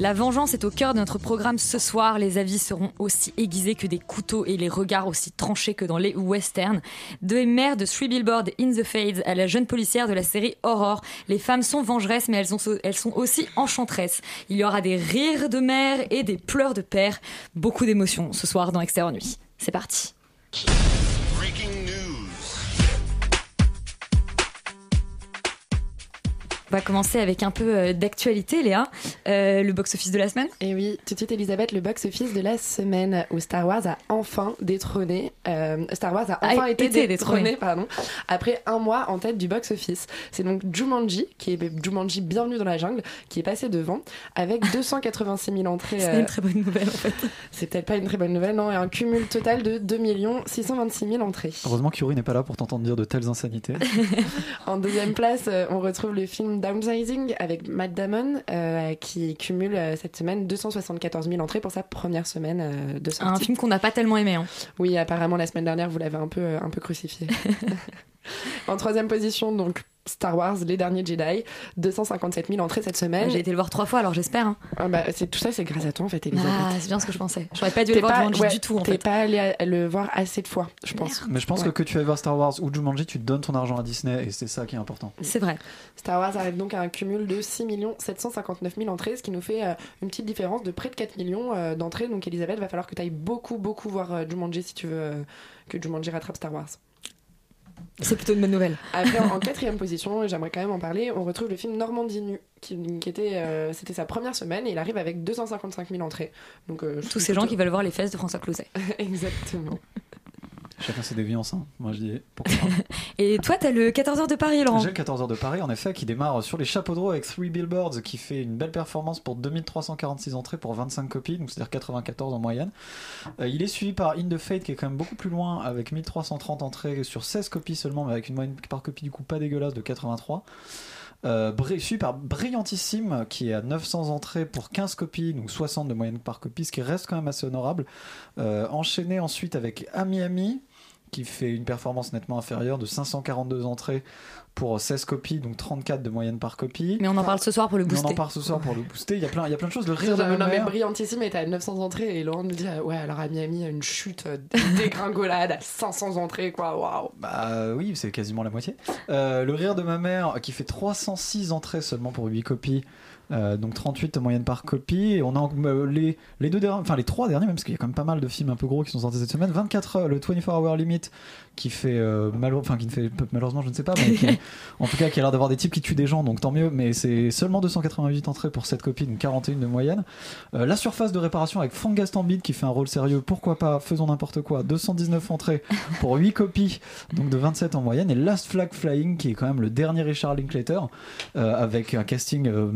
La vengeance est au cœur de notre programme ce soir. Les avis seront aussi aiguisés que des couteaux et les regards aussi tranchés que dans les westerns. De mère de Three Billboards in the Fades à la jeune policière de la série Aurore. Les femmes sont vengeresses, mais elles, elles sont aussi enchantresses. Il y aura des rires de mère et des pleurs de père. Beaucoup d'émotions ce soir dans Extérieur Nuit. C'est parti. On va commencer avec un peu euh, d'actualité, Léa. Euh, le box-office de la semaine Et oui, tout de suite, Elisabeth, le box-office de la semaine où Star Wars a enfin détrôné. euh, Star Wars a A enfin été, été détrôné, détrôné. pardon, après un mois en tête du box-office. C'est donc Jumanji, qui est Jumanji Bienvenue dans la jungle, qui est passé devant avec 286 000 entrées. C'est euh, une très bonne nouvelle en fait. C'est peut-être pas une très bonne nouvelle, non, et un cumul total de 2 626 000 entrées. Heureusement qu'Yuri n'est pas là pour t'entendre dire de telles insanités. En deuxième place, on retrouve le film Downsizing avec Matt Damon, euh, qui cumule euh, cette semaine 274 000 entrées pour sa première semaine euh, de sortie. Un film qu'on n'a pas tellement aimé. hein. Oui, apparemment la semaine dernière, vous l'avez un peu, un peu crucifié. en troisième position, donc Star Wars, Les Derniers Jedi, 257 000 entrées cette semaine. J'ai été le voir trois fois, alors j'espère. hein. Ah bah, c'est tout ça, c'est grâce à toi en fait, Elisabeth. Ah, c'est bien ce que je pensais. J'aurais pas dû aller voir pas- Jumanji ouais, du tout en T'es pas allé à- le voir assez de fois, je pense. Mais je pense Ouais. que que tu ailles voir Star Wars ou Jumanji, tu donnes ton argent à Disney et c'est ça qui est important. C'est vrai. Star Wars arrive donc à un cumul de 6 759 000 entrées, ce qui nous fait euh, une petite différence de près de 4 millions euh, d'entrées. Donc Elisabeth, va falloir que tu ailles beaucoup, beaucoup voir euh, Jumanji si tu veux euh, que Jumanji rattrape Star Wars. C'est plutôt une bonne nouvelle. Après, en, en quatrième position, et j'aimerais quand même en parler, on retrouve le film Normandie nu, qui, qui était, euh, c'était sa première semaine et il arrive avec 255 000 entrées. Donc, euh, Tous ces gens qui veulent voir les fesses de François Closet. Exactement. Chacun ses déviances. hein. Moi je dis pourquoi pas. Et toi, t'as le 14h de Paris, Laurent. J'ai le 14h de Paris en effet qui démarre sur les chapeaux de roue avec Three Billboards qui fait une belle performance pour 2346 entrées pour 25 copies, donc c'est-à-dire 94 en moyenne. Euh, il est suivi par In the Fate qui est quand même beaucoup plus loin avec 1330 entrées sur 16 copies seulement, mais avec une moyenne par copie du coup pas dégueulasse de 83. Euh, suivi par Brillantissime qui est à 900 entrées pour 15 copies, donc 60 de moyenne par copie, ce qui reste quand même assez honorable. Euh, enchaîné ensuite avec Ami Ami qui fait une performance nettement inférieure de 542 entrées pour 16 copies, donc 34 de moyenne par copie. Mais on en parle ce soir pour le Mais on en booster. parle ce soir pour le booster. Il y a plein, il y a plein de choses. Le rire de non, ma mère. Brillantissime était à 900 entrées et Laurent nous dit Ouais, alors à Miami, une chute, une dégringolade à 500 entrées, quoi, waouh. Bah oui, c'est quasiment la moitié. Euh, le rire de ma mère qui fait 306 entrées seulement pour 8 copies. Euh, donc 38 en moyenne par copie et on a euh, les, les deux derniers enfin les trois derniers même parce qu'il y a quand même pas mal de films un peu gros qui sont sortis cette semaine. 24 heures le 24 hour limit qui fait euh, malo- enfin qui ne fait malheureusement je ne sais pas mais qui- en tout cas qui a l'air d'avoir des types qui tuent des gens donc tant mieux mais c'est seulement 288 entrées pour cette copie donc 41 de moyenne. Euh, la surface de réparation avec Frank Gastambide qui fait un rôle sérieux pourquoi pas faisons n'importe quoi 219 entrées pour 8 copies donc de 27 en moyenne. Et Last Flag Flying qui est quand même le dernier Richard Linklater euh, avec un casting euh,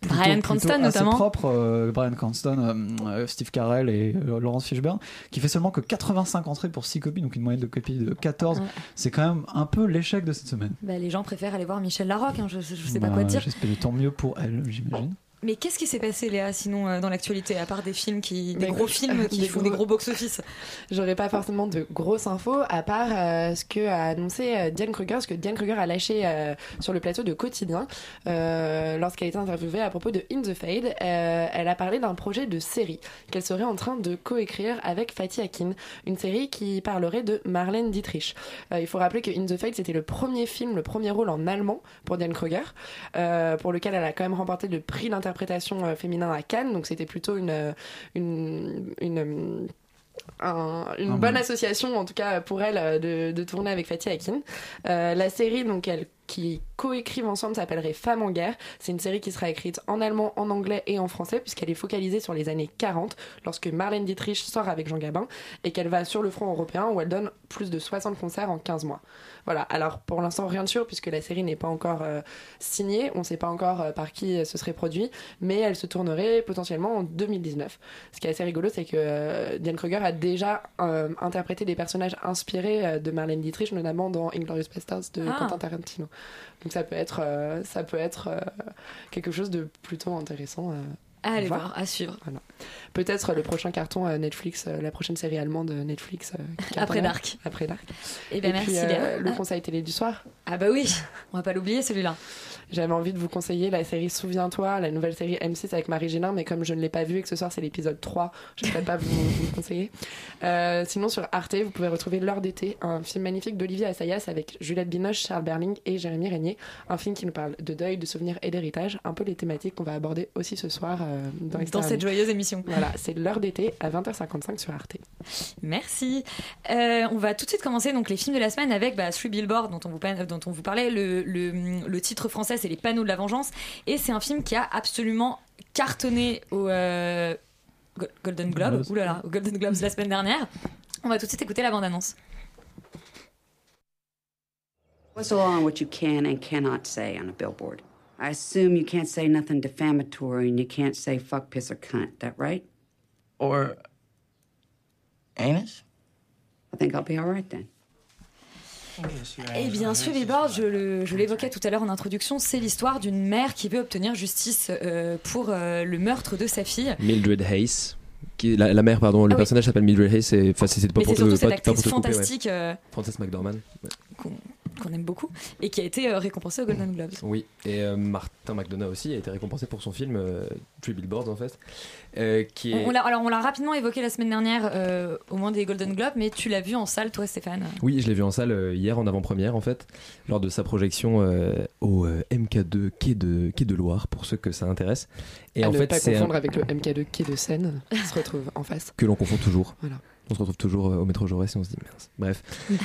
plutôt- Brian Cranston, notamment. propre euh, Brian Cranston euh, euh, Steve Carell et euh, Laurence Fishburne qui fait seulement que 85 entrées pour 6 copies donc une moyenne de copies de 14 Ouais. c'est quand même un peu l'échec de cette semaine Bah, les gens préfèrent aller voir Michel Larocque, hein, je, je sais pas Bah, quoi dire. j'espère tant mieux pour elle j'imagine Mais qu'est-ce qui s'est passé, Léa, sinon euh, dans l'actualité, à part des films qui, des Mais gros films qui des font gros- des gros box-office? J'aurais pas forcément de grosses infos à part euh, ce que a annoncé euh, Diane Kruger, ce que Diane Kruger a lâché euh, sur le plateau de Quotidien lorsqu'elle a été interviewée à propos de In the Fade. Elle a parlé d'un projet de série qu'elle serait en train de coécrire avec Fatih Akin, une série qui parlerait de Marlène Dietrich. Il faut rappeler que In the Fade c'était le premier film, le premier rôle en allemand pour Diane Kruger, pour lequel elle a quand même remporté le prix d'interprétation euh, féminin à Cannes, donc c'était plutôt une, une, une un- une Ah, bonne bon. association, en tout cas pour elle, euh, de, de tourner avec Fatih Akin. Euh, la série, donc, elle, qui coécrivent ensemble s'appellerait Femmes en guerre. C'est une série qui sera écrite en allemand, en anglais et en français, puisqu'elle est focalisée sur les années 40, lorsque Marlène Dietrich sort avec Jean Gabin, et qu'elle va sur le front européen, où elle donne plus de 60 concerts en 15 mois. Voilà, alors pour l'instant, rien de sûr, puisque la série n'est pas encore euh, signée, on ne sait pas encore euh, par qui euh, ce serait produit, mais elle se tournerait potentiellement en 2019. Ce qui est assez rigolo, c'est que Diane Kruger a déjà interprété des personnages inspirés de Marlène Dietrich, notamment dans Inglourious Basterds de Ah. Quentin Tarantino. Donc ça peut être, euh, ça peut être euh, quelque chose de plutôt intéressant. À aller voir. à suivre. Voilà. Peut-être le prochain carton euh, Netflix, euh, la prochaine série allemande euh, Netflix. Après. Dark. Après Dark. Eh ben, Et puis, merci, euh, Léa. le Ah. conseil télé du soir. Ah bah oui, on va pas l'oublier celui-là. J'avais envie de vous conseiller la série Souviens-toi, la nouvelle série M6 avec Marie Gélin, mais comme je ne l'ai pas vue et que ce soir c'est l'épisode 3, je ne peux pas vous, vous le conseiller. Euh, sinon, sur Arte, vous pouvez retrouver L'heure d'été, un film magnifique d'Olivier Assayas avec Juliette Binoche, Charles Berling et Jérémy Régnier. Un film qui nous parle de deuil, de souvenirs et d'héritage, un peu les thématiques qu'on va aborder aussi ce soir euh, dans, Dans cette joyeuse émission. Voilà, c'est L'heure d'été à 20h55 sur Arte. Merci. Euh, on va tout de suite commencer donc les films de la semaine avec bah, Three Billboards dont on vous, pa- dont on vous parlait. Le, le- le titre français c'est Les panneaux de la vengeance et c'est un film qui a absolument cartonné au euh, Go- Golden Globe. Globes. Ouh là là, au Golden Globes la semaine dernière. On va tout de suite écouter la bande-annonce. What's the law on what you can and cannot say on a billboard? I assume you can't say nothing defamatory and you can't say fuck, piss, or cunt. That right? Or anus? I think I'll be all right then. Eh bien, Three Billboards, je le- je l'évoquais tout à l'heure en introduction, c'est l'histoire d'une mère qui veut obtenir justice euh, pour euh, le meurtre de sa fille. Mildred Hayes. Qui, la, la mère, pardon, le Ah oui. personnage s'appelle Mildred Hayes. et- Enfin, c'est c'est pas Mais pour c'est te, pas- pas pour actrice te couper, ouais. fantastique euh, Frances McDormand. ouais. qu'on qu'on aime beaucoup et qui a été euh, récompensée au Golden Globes. Oui, et euh, Martin McDonough aussi a été récompensé pour son film euh, Three Billboards en fait. euh, qui est... On, on l'a, alors on l'a rapidement évoqué la semaine dernière euh, au moment des Golden Globes, mais tu l'as vu en salle toi Stéphane? Oui, je l'ai vu en salle euh, hier en avant-première en fait, lors de sa projection euh, au euh, MK2 quai de, quai de Loire pour ceux que ça intéresse. Et à en ne fait, pas c'est un- confondre avec le MK2 quai de Seine qui se retrouve en face. que l'on confond toujours. Voilà. On se retrouve toujours euh, au métro Jaurès et on se dit mince. Bref.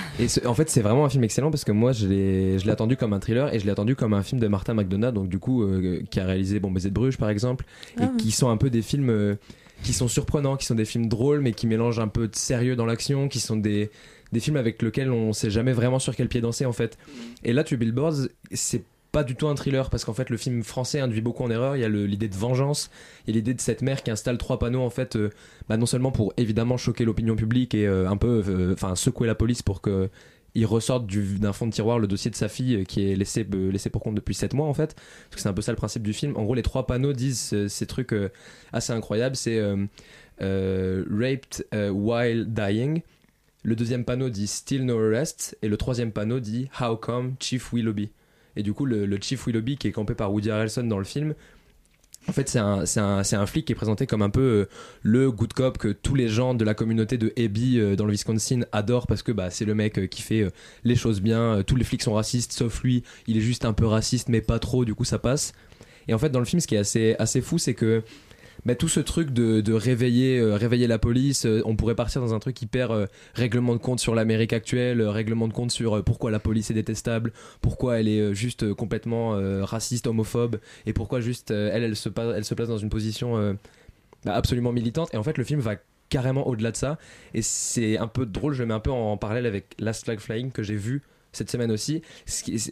et ce- en fait, c'est vraiment un film excellent parce que moi, je l'ai, je l'ai attendu comme un thriller et je l'ai attendu comme un film de Martin McDonagh, donc du coup, euh, qui a réalisé Bon Baiser de Bruges par exemple, Ah et oui. qui sont un peu des films euh, qui sont surprenants, qui sont des films drôles mais qui mélangent un peu de sérieux dans l'action, qui sont des des films avec lesquels on sait jamais vraiment sur quel pied danser en fait. Et là, tu Billboards, c'est pas du tout un thriller parce qu'en fait le film français induit beaucoup en erreur. Il y a l'idée de vengeance, il y a l'idée de cette mère qui installe trois panneaux en fait, euh, bah, non seulement pour évidemment choquer l'opinion publique et euh, un peu, euh, enfin secouer la police pour que il ressorte du- d'un fond de tiroir le dossier de sa fille qui est laissé, laissé pour compte depuis 7 mois en fait. Parce que c'est un peu ça le principe du film. En gros, les trois panneaux disent ces trucs assez incroyables. C'est raped while dying. Le deuxième panneau dit Still no arrest. Et le troisième panneau dit How come Chief Willoughby? Et du coup, le, Chief Willoughby qui est campé par Woody Harrelson dans le film, en fait, c'est un, un, un flic qui est présenté comme un peu euh, le good cop que tous les gens de la communauté de Abby euh, dans le Wisconsin adorent parce que bah, c'est le mec euh, qui fait les choses bien. Tous les flics sont racistes sauf lui. Il est juste un peu raciste, mais pas trop, du coup, ça passe. Et en fait, dans le film, ce qui est assez, assez fou, c'est que bah, tout ce truc de, euh, réveiller la police, euh, on pourrait partir dans un truc hyper euh, règlement de compte sur l'Amérique actuelle, règlement de compte sur pourquoi la police est détestable, pourquoi elle est juste complètement raciste, homophobe, et pourquoi juste elle, elle se, place dans une position bah, absolument militante. Et en fait, le film va carrément au-delà de ça. Et c'est un peu drôle, je le mets un peu en parallèle avec Last Flag Flying que j'ai vu cette semaine aussi.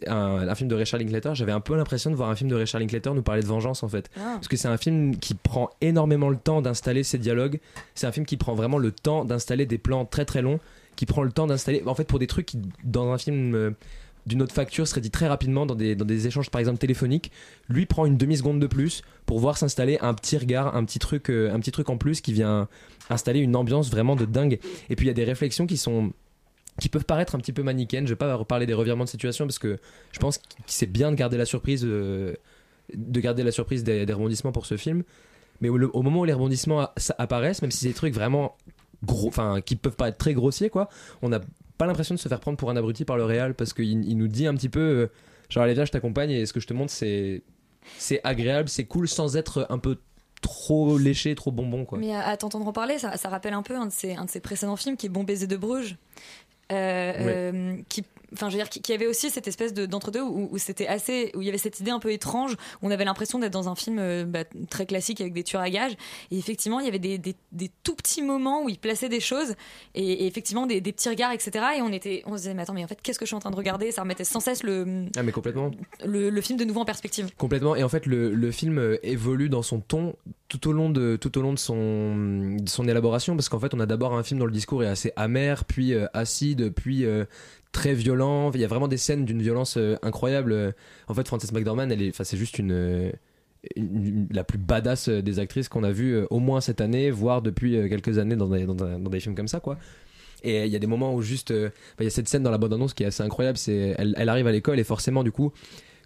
Un, un film de Richard Linklater. J'avais un peu l'impression de voir un film de Richard Linklater nous parler de vengeance en fait. Ah. Parce que c'est un film qui prend énormément le temps d'installer ses dialogues. C'est un film qui prend vraiment le temps d'installer des plans très très longs, qui prend le temps d'installer, en fait, pour des trucs qui, dans un film euh, d'une autre facture, serait dit très rapidement dans des, dans des échanges par exemple téléphoniques. Lui prend une demi seconde de plus pour voir s'installer un petit regard, un petit truc, euh, un petit truc en plus qui vient installer une ambiance vraiment de dingue. Et puis il y a des réflexions qui sont qui peuvent paraître un petit peu manichéennes. Je vais pas reparler des revirements de situation parce que je pense que c'est bien de garder la surprise, euh, de garder la surprise des, rebondissements pour ce film. Mais au, moment où les rebondissements apparaissent, même si c'est des trucs vraiment gros, enfin qui peuvent paraître très grossiers, quoi, on n'a pas l'impression de se faire prendre pour un abruti par le réal parce qu'il il nous dit un petit peu, euh, genre allez viens, je t'accompagne et ce que je te montre c'est c'est agréable, c'est cool sans être un peu trop léché, trop bonbon quoi. Mais à, à t'entendre en parler, ça, rappelle un peu un de ses précédents films qui est Bon baiser de Bruges. Euh, euh, qui enfin je veux dire qui, qui avait aussi cette espèce de d'entre-deux où, où c'était assez où il y avait cette idée un peu étrange où on avait l'impression d'être dans un film euh, bah, très classique avec des tueurs à gages et effectivement il y avait des, des, des tout petits moments où il plaçait des choses et, et effectivement des, des petits regards etc et on était on se disait mais attends mais en fait qu'est-ce que je suis en train de regarder? Ça remettait sans cesse le, Ah mais complètement. le, le film de nouveau en perspective Complètement. Et en fait, le, le film euh, évolue dans son ton tout au long de, tout au long de, son, de son élaboration, parce qu'en fait, on a d'abord un film dont le discours est assez amer, puis euh, acide, puis euh, très violent. Il y a vraiment des scènes d'une violence euh, incroyable. En fait, Frances McDormand, elle est, c'est juste une, euh, une- la plus badass euh, des actrices qu'on a vues euh, au moins cette année, voire depuis quelques années dans des, dans, des films comme ça, quoi. Et il y a des moments où juste, il y a cette scène dans la bande annonce qui est assez incroyable. C'est, elle, arrive à l'école et forcément, du coup,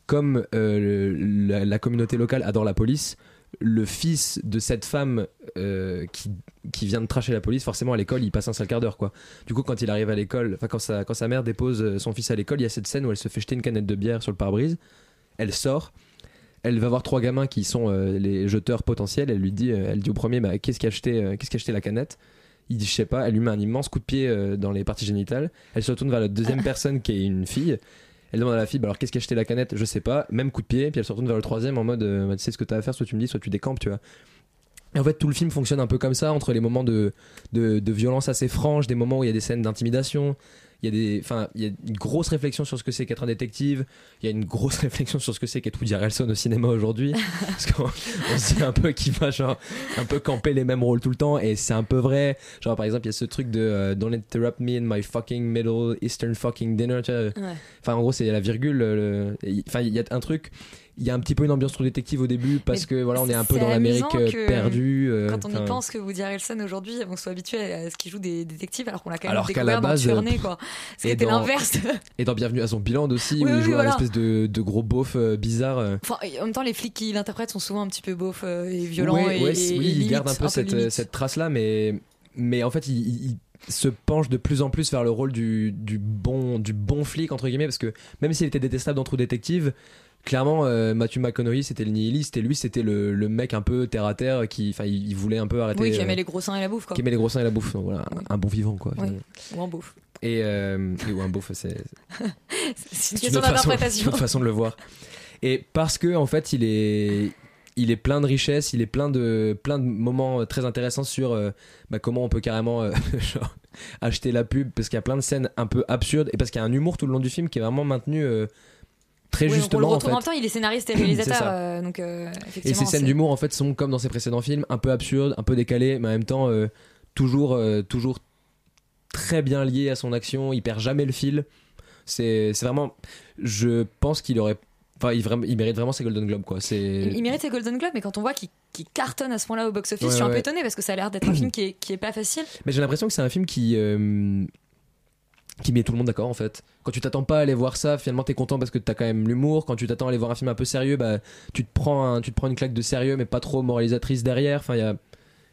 comme la communauté locale adore la police, le fils de cette femme euh, qui, qui vient de tracher la police, forcément à l'école, il passe un sale quart d'heure quoi. Du coup, quand il arrive à l'école, enfin quand sa, quand sa mère dépose euh, son fils à l'école, il y a cette scène où elle se fait jeter une canette de bière sur le pare-brise. Elle sort, elle va voir trois gamins qui sont euh, les jeteurs potentiels. Elle lui dit, euh, elle dit au premier, bah, qu'est-ce qui a acheté, qu'est-ce qui a acheté la canette? Il dit je sais pas, elle lui met un immense coup de pied dans les parties génitales. Elle se retourne vers la deuxième personne qui est une fille. Elle demande à la fille bah alors qu'est-ce qui a acheté la canette? Je sais pas, même coup de pied. Puis elle se retourne vers le troisième en mode euh, tu sais ce que t'as à faire, soit tu me dis, soit tu décampes, tu vois. Et en fait, tout le film fonctionne un peu comme ça, entre les moments de, de, de violence assez franche, des moments où il y a des scènes d'intimidation, il y a des, enfin, il y a une grosse réflexion sur ce que c'est qu'être un détective, il y a une grosse réflexion sur ce que c'est qu'être Woody Harrelson au cinéma aujourd'hui, parce qu'on on se dit un peu qu'il va genre un peu camper les mêmes rôles tout le temps, et c'est un peu vrai. Genre par exemple, il y a ce truc de euh, Don't interrupt me in my fucking Middle Eastern fucking dinner, tu vois. Ouais. Enfin, en gros, c'est la virgule. le- le- Enfin, il y a un truc. Il y a un petit peu une ambiance trop détective au début parce Mais que voilà, on est un peu dans l'Amérique euh, perdue. euh, Quand on y pense que Woody Harrelson aujourd'hui, on soit habitué à ce qu'il joue des détectives alors qu'on l'a quand même Alors découvert la base, dans Tuernay, quoi. Ce qui et était dans- l'inverse. Et dans Bienvenue à Zombieland aussi, Oui, où il oui, joue voilà. un espèce de, de gros beauf euh, bizarre. euh. Enfin, en même temps, les flics qui l'interprètent sont souvent un petit peu beaufs euh, et violents Ouais, et, ouais, et- oui, il garde un peu cette, cette trace-là, mais, mais en fait, il, se penche de plus en plus vers le rôle du, du, bon, du bon flic, entre guillemets, parce que même s'il était détestable dans True Détective, clairement, euh, Matthew McConaughey, c'était le nihiliste, et lui, c'était le, le mec un peu terre à terre qui, enfin, il, il voulait un peu arrêter. Oui, qui aimait euh, les gros seins et la bouffe, quoi. Qui aimait les gros seins et la bouffe. Donc voilà, un, un bon vivant, quoi. Oui. Ou en bouffe. Et, euh, et- ou un beauf, c'est C'est une question d'interprétation. une autre façon de le voir. Et parce que en fait, il est il est plein de richesses, il est plein de plein de moments euh, très intéressants sur euh, bah, comment on peut carrément euh, genre, acheter la pub parce qu'il y a plein de scènes un peu absurdes et parce qu'il y a un humour tout le long du film qui est vraiment maintenu euh, très Oui, on le justement en retrouve fait. en même temps, il est scénariste et réalisateur, euh, donc euh, Et ces scènes d'humour en fait sont comme dans ses précédents films, un peu absurdes, un peu décalées, mais en même temps euh, toujours toujours très bien liées à son action. Il perd jamais le fil. C'est vraiment, je pense qu'il aurait, enfin il, mérite vraiment ses Golden Globes quoi. Il, il mérite ses Golden Globes, mais quand on voit qu'il cartonne à ce point-là au box-office, Ouais, je suis un peu étonnée parce que ça a l'air d'être un film qui est, qui est pas facile. Mais j'ai l'impression que c'est un film qui euh, qui met tout le monde d'accord en fait. Quand tu t'attends pas à aller voir ça, finalement t'es content parce que t'as quand même l'humour. Quand tu t'attends à aller voir un film un peu sérieux, bah tu te prends un, tu te prends une claque de sérieux mais pas trop moralisatrice derrière. Enfin y a,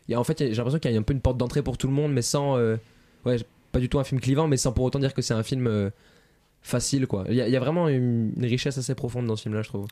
y a en fait j'ai l'impression qu'il y a un peu une porte d'entrée pour tout le monde mais sans euh, ouais pas du tout un film clivant mais sans pour autant dire que c'est un film euh, facile quoi. Il y, y a vraiment une, richesse assez profonde dans ce film là je trouve.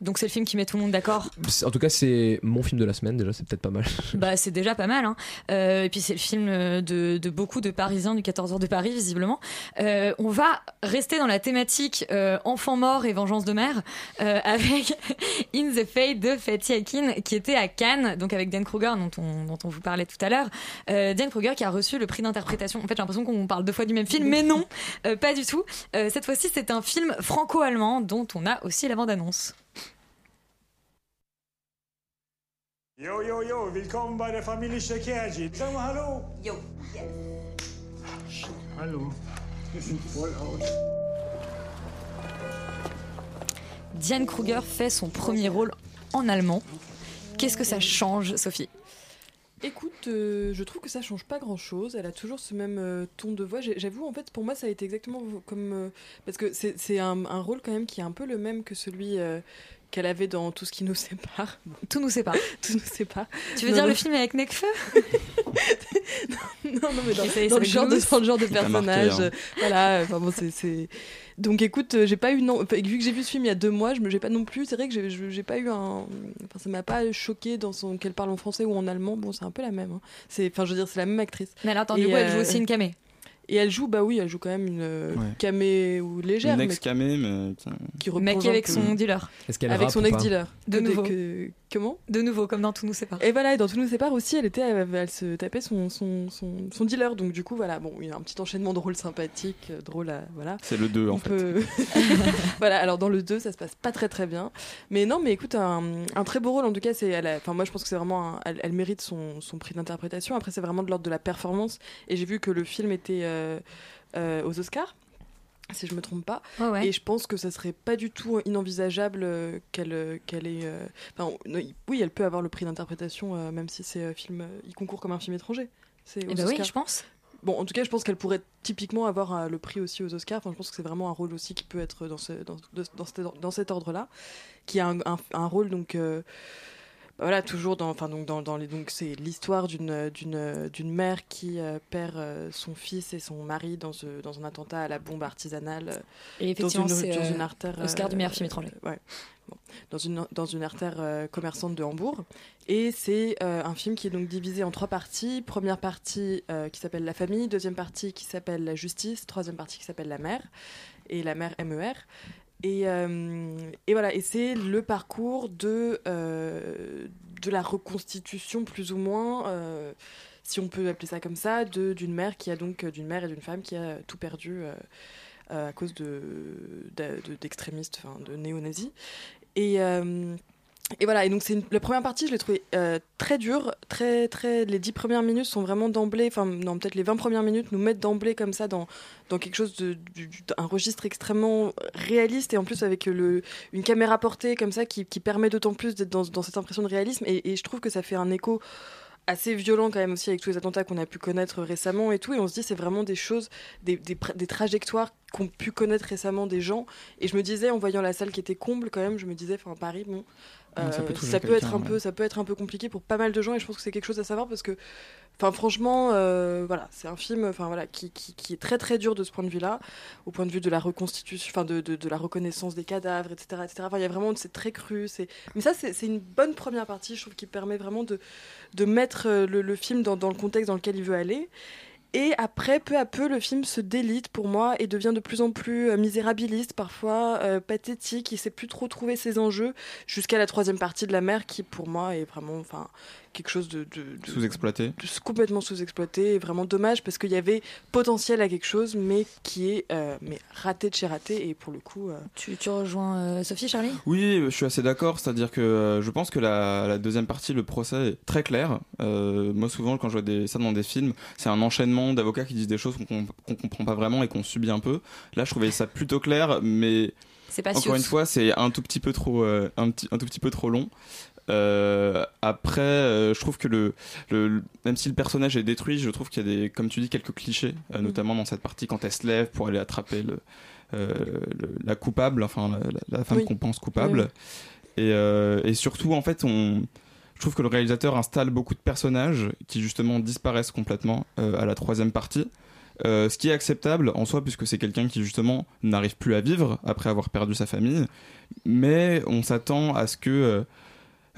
Donc c'est le film qui met tout le monde d'accord. En tout cas c'est mon film de la semaine déjà c'est peut-être pas mal. Bah c'est déjà pas mal. Hein. Euh, et puis c'est le film euh, de, de beaucoup de Parisiens du 14 heures de Paris visiblement. Euh, on va rester dans la thématique euh, enfant mort et vengeance de mère euh, avec In the Fate de Fatih Akin qui était à Cannes, donc avec Dan Kruger dont on, dont on vous parlait tout à l'heure. Euh, Dan Kruger qui a reçu le prix d'interprétation. En fait j'ai l'impression qu'on parle deux fois du même film, mais non, euh, pas du tout. Euh, cette fois-ci c'est un film franco-allemand dont on a aussi la bande-annonce. Jo, jo, jo, willkommen bei der Familie Schekerji. Sag mal Hallo. Jo. Hallo. Wir sind voll aus. Diane Kruger fait son premier rôle en allemand. Qu'est-ce que ça change, Sophie? Écoute, euh, je trouve que ça change pas grand chose. Elle a toujours ce même euh, ton de voix. J'avoue, en fait, pour moi, ça a été exactement comme. euh, parce que c'est c'est un, un rôle quand même qui est un peu le même que celui euh, qu'elle avait dans Tout ce qui nous sépare. Tout nous sépare. Tout nous sépare. Tu veux Non, dire non. le film avec Nekfeu? Non, non, mais dans, le genre de, dans le genre de marqué, personnage. hein. euh, Voilà, enfin bon, c'est- c'est. Donc écoute, euh, j'ai pas eu. Non, vu que j'ai vu ce film il y a deux mois, je me j'ai pas non plus. C'est vrai que j'ai- pas eu un. Enfin, ça m'a pas choqué dans son. qu'elle parle en français ou en allemand. Bon, c'est un peu la même. hein. C'est, enfin, je veux dire, c'est la même actrice. Mais alors, attends, du coup, elle euh, joue aussi une camé. Et elle joue, bah oui, elle joue quand même une euh, Ouais. camé ou légère, Une mais ex-camé, mais. qui- qui Mais replonge qui un avec peu. son dealer. Est-ce qu'elle avec son ex-dealer. De nouveau. que- comment De nouveau, comme dans Tout nous sépare. Et voilà, et dans Tout nous sépare aussi, elle était, elle, elle se tapait son, son, son, son dealer. Donc du coup, voilà, bon, il y a un petit enchaînement de rôles sympathiques, euh, drôle à, voilà. C'est le 2 en On fait. peut- voilà, alors dans le 2, ça se passe pas très très bien. Mais non, mais écoute, un, un très beau rôle en tout cas. C'est, elle a- enfin, moi je pense que c'est vraiment, un- elle, elle mérite son, son prix d'interprétation. Après, c'est vraiment de l'ordre de la performance. Et j'ai vu que le film était euh, euh, aux Oscars. Si je me trompe pas. Ouais. Et je pense que ça serait pas du tout inenvisageable euh, qu'elle euh, qu'elle ait. euh, Enfin, oui, elle peut avoir le prix d'interprétation, même si c'est film. il concourt comme un film étranger. C'est Eh ben oui, je pense. Bon, en tout cas, je pense qu'elle pourrait typiquement avoir le prix aussi aux Oscars. Enfin, je pense que c'est vraiment un rôle aussi qui peut être dans, ce, dans, dans, cet, or- dans cet ordre-là, qui a un, un- un rôle donc. Euh, voilà, toujours dans, enfin donc dans, dans les, donc c'est l'histoire d'une d'une d'une mère qui euh, perd euh, son fils et son mari dans ce- dans un attentat à la bombe artisanale. euh, Et effectivement, dans c'est une, dans euh, une artère. Oscar du meilleur euh, film étranger. ouais. Bon. Dans une dans une artère euh, commerçante de Hambourg. Et c'est euh, un film qui est donc divisé en trois parties. Première partie euh, qui s'appelle La famille, deuxième partie qui s'appelle La justice, troisième partie qui s'appelle La mère et la mère MER. Et, euh, et voilà, et c'est le parcours de, euh, de la reconstitution, plus ou moins, euh, si on peut appeler ça comme ça, de- d'une mère qui a donc d'une mère et d'une femme qui a tout perdu à cause de, de- d'extrémistes, enfin de néo-nazis. Et, et voilà, et donc c'est la première partie, je l'ai trouvée euh, très dure, très très. Les dix premières minutes sont vraiment d'emblée, enfin non peut-être les 20 premières minutes nous mettent d'emblée comme ça dans dans quelque chose de du- du- un registre extrêmement réaliste et en plus avec le une caméra portée comme ça qui, qui permet d'autant plus d'être dans, dans cette impression de réalisme et, je trouve que ça fait un écho assez violent quand même aussi avec tous les attentats qu'on a pu connaître récemment et tout et on se dit c'est vraiment des choses des, des, des trajectoires qu'ont pu connaître récemment des gens et je me disais en voyant la salle qui était comble quand même je me disais enfin Paris bon Ça euh, peut ça peut être un peu ouais. ça peut être un peu compliqué pour pas mal de gens et je pense que c'est quelque chose à savoir parce que enfin franchement euh, voilà c'est un film enfin voilà qui, qui, qui est très très dur de ce point de vue là au point de vue de la reconstitution enfin de, de, de la reconnaissance des cadavres etc etc enfin il y a vraiment c'est très cru c'est mais ça c'est une bonne première partie je trouve qui permet vraiment de de mettre euh, le, le film dans, dans le contexte dans lequel il veut aller et après, peu à peu, le film se délite pour moi et devient de plus en plus euh, misérabiliste, parfois euh, pathétique. Il sait plus trop trouver ses enjeux jusqu'à la troisième partie de la mer, qui pour moi est vraiment, enfin, quelque chose de, de- de- Sous-exploité. de- complètement sous-exploité et vraiment dommage parce qu'il y avait potentiel à quelque chose, mais qui est euh, mais raté de chez raté et pour le coup. euh, Tu, tu rejoins euh, Sophie, Charlie? Oui, je suis assez d'accord. C'est-à-dire que euh, je pense que la, la deuxième partie, le procès est très clair. Euh, moi, souvent, quand je vois des, ça dans des films, c'est un enchaînement d'avocats qui disent des choses qu'on qu'on comprend pas vraiment et qu'on subit un peu. Là, je trouvais ça plutôt clair, mais encore une fois, c'est un tout petit peu trop, euh, un, petit, un tout petit peu trop long. Euh, après, euh, je trouve que le, le, le- même si le personnage est détruit, je trouve qu'il y a des, comme tu dis, quelques clichés, euh, notamment dans cette partie quand elle se lève pour aller attraper le, le- la coupable, enfin la, femme Oui. qu'on pense coupable. Oui, Et, et surtout, en fait, on, je trouve que le réalisateur installe beaucoup de personnages qui justement disparaissent complètement à la troisième partie. Euh, ce qui est acceptable en soi, puisque c'est quelqu'un qui justement n'arrive plus à vivre après avoir perdu sa famille, mais on s'attend à ce que, euh,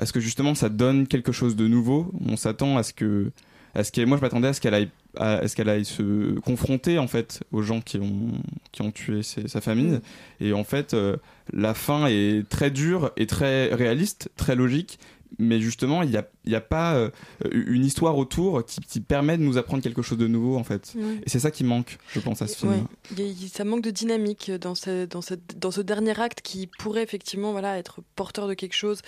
à ce que justement ça donne quelque chose de nouveau? On s'attend à ce que, à ce qu'elle, moi je m'attendais à ce qu'elle aille, à, à ce qu'elle aille se confronter en fait aux gens qui ont, qui ont tué ses- sa famille. Et en fait, euh, la fin est très dure et très réaliste, très logique. Mais justement, il n'y a, y a pas euh, une histoire autour qui, qui permet de nous apprendre quelque chose de nouveau, en fait. Ouais. Et c'est ça qui manque, je pense, à ce film. Ouais, ça manque de dynamique dans ce, dans, dans ce dernier acte qui pourrait effectivement voilà, être porteur de quelque chose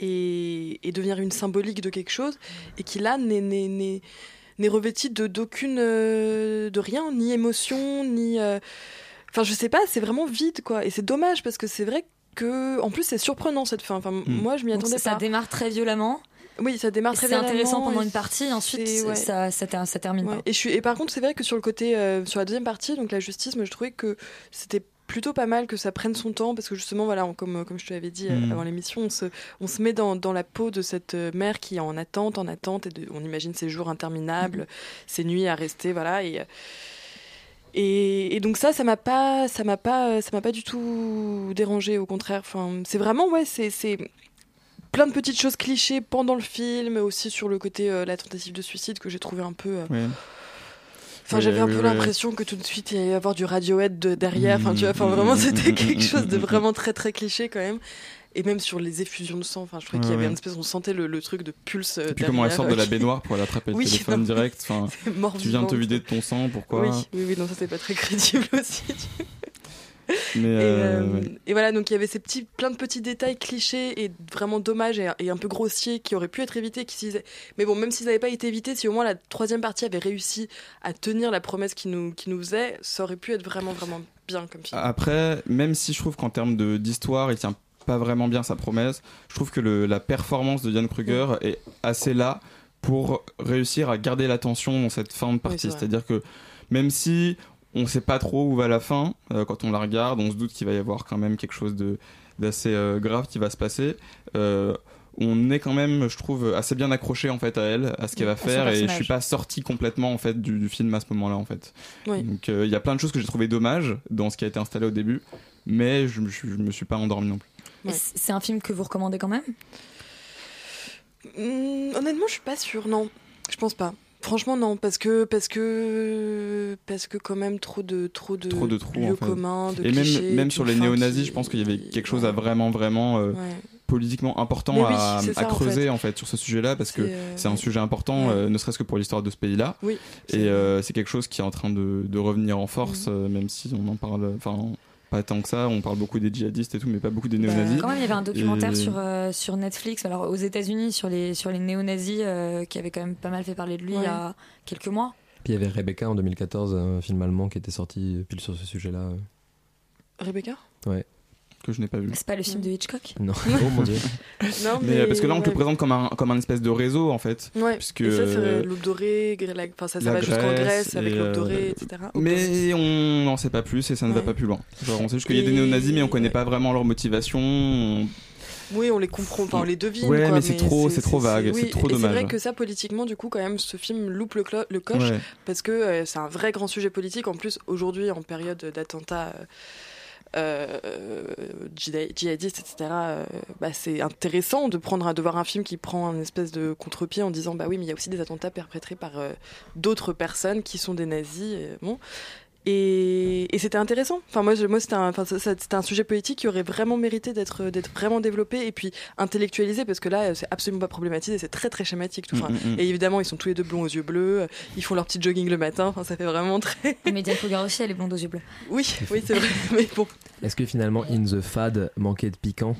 et, et devenir une symbolique de quelque chose, et qui là n'est- n'est n'est- n'est revêti de d'aucune euh, de rien, ni émotion, ni euh, enfin je sais pas, c'est vraiment vide quoi, et c'est dommage parce que c'est vrai que en plus c'est surprenant cette fin. Enfin moi je m'y Donc attendais ça, pas. ça démarre très violemment. Oui, ça démarre très C'est intéressant violemment pendant une partie, ensuite ouais. ça, ça, ça termine Ouais. pas. Et, je suis, et par contre, c'est vrai que sur le côté, euh, sur la deuxième partie, donc la justice, moi je trouvais que c'était plutôt pas mal que ça prenne son temps parce que justement voilà on- comme comme je te l'avais dit euh, Mm. avant l'émission on se on se met dans, dans la peau de cette euh, mère qui est en attente en attente et de- on imagine ces jours interminables ces nuits à rester voilà et euh, et, et donc ça, ça m'a pas, ça m'a pas, ça m'a pas du tout dérangé. Au contraire, enfin, c'est vraiment ouais, c'est, c'est plein de petites choses clichés pendant le film, aussi sur le côté euh, la tentative de suicide que j'ai trouvé un peu. euh. Enfin, j'avais un peu l'impression que tout de suite il allait y avoir du Radiohead de- derrière. Enfin, tu vois, enfin Mm, vraiment c'était quelque chose de vraiment très très cliché quand même. Et même sur les effusions de sang, enfin, je trouvais qu'il y avait une espèce, on sentait le, le truc de pulse. euh, Et puis comment elle sort de la euh, baignoire pour aller attraper le Oui, téléphone non, direct. Enfin, tu viens de te vider de ton sang, pourquoi? Oui, oui, oui, non, ça c'est pas très crédible aussi. Mais Et, euh, euh, ouais. et voilà, donc il y avait ces petits, plein de petits détails clichés et vraiment dommages et, et un peu grossiers qui auraient pu être évités. Qui, mais bon, même s'ils n'avaient pas été évités, si au moins la troisième partie avait réussi à tenir la promesse qu'ils nous, faisait, ça aurait pu être vraiment, vraiment bien comme film. Après, même si je trouve qu'en termes d'histoire, il tient pas vraiment bien sa promesse, je trouve que le- la performance de Diane Kruger Mm. est assez là pour réussir à garder l'attention dans cette fin de partie. C'est-à-dire que même si on sait pas trop où va la fin, euh, quand on la regarde, on se doute qu'il va y avoir quand même quelque chose de d'assez euh, grave qui va se passer. euh, on est quand même, je trouve, assez bien accroché en fait à elle, à ce qu'elle va faire, et je personnage. suis pas sorti complètement en fait du, du film à ce moment-là en fait. Oui. Donc euh, il y a plein de choses que j'ai trouvé dommages dans ce qui a été installé au début, mais je, je me suis pas endormi non plus. C'est un film que vous recommandez quand même? Hum, honnêtement, je suis pas sûre, non. Je pense pas. Franchement, non, parce que parce que parce que quand même trop de trop de, Trop de trous lieux en fait. communs, de et même, clichés, même sur les néo-nazis, je pense qu'il y avait quelque chose à vraiment, vraiment euh, Ouais. politiquement important oui, à, en creuser fait. en fait sur ce sujet-là parce que C'est, euh, c'est un sujet important, ouais. euh, ne serait-ce que pour l'histoire de ce pays-là. Oui, Et c'est quelque chose qui est en train de, de revenir en force, Mhm. même si on en parle, enfin pas tant que ça. On parle beaucoup des djihadistes et tout, mais pas beaucoup des néo-nazis. Quand même, il y avait un documentaire Et- sur, euh, sur Netflix, alors aux États-Unis, sur les, sur les néo-nazis, euh, qui avait quand même pas mal fait parler de lui il y a quelques mois. Puis il y avait Rebecca en 2014, un film allemand qui était sorti pile sur ce sujet-là. Rebecca? Ouais. Que je n'ai pas vu. C'est pas le film de Hitchcock? Non. Oh mon dieu. Non, Mais, euh, parce que là, on te le présente comme un, comme un espèce de réseau en fait. Ouais, Puisque, et ça, c'est euh, l'aube dorée, la- enfin, ça, ça la va jusqu'en Grèce avec l'aube euh, dorée, etc. Mais on n'en sait pas plus et ça ne va pas plus loin. Genre, on sait juste qu'il y a des néo-nazis, mais on connaît pas vraiment leur motivation. On- Oui, on les comprend, enfin, on les devine. Ouais, quoi, mais c'est trop- c'est trop vague, c'est oui, trop et C'est dommage. vrai que ça, politiquement, du coup, quand même, ce film loupe le, clo- le coche Ouais. parce que euh, c'est un vrai grand sujet politique. En plus, aujourd'hui, en période d'attentats. euh, djihad- djihadistes, etc. euh, bah, c'est intéressant de prendre un- de voir un film qui prend un espèce de contre-pied en disant bah oui mais il y a aussi des attentats perpétrés par euh, d'autres personnes qui sont des nazis bon et, et c'était intéressant. Enfin, moi, je- moi c'était un, enfin, sujet politique qui aurait vraiment mérité d'être, d'être vraiment développé et puis intellectualisé parce que là, c'est absolument pas problématisé, c'est très très schématique. Tout. Enfin, Mm, mm, mm. Et évidemment, ils sont tous les deux blonds aux yeux bleus, ils font leur petit jogging le matin. Enfin, ça fait vraiment très. Mais Diane Kruger aussi, elle est blonde aux yeux bleus. Oui, oui, c'est vrai. Mais bon. Est-ce que finalement In the Fad manquait de piquant?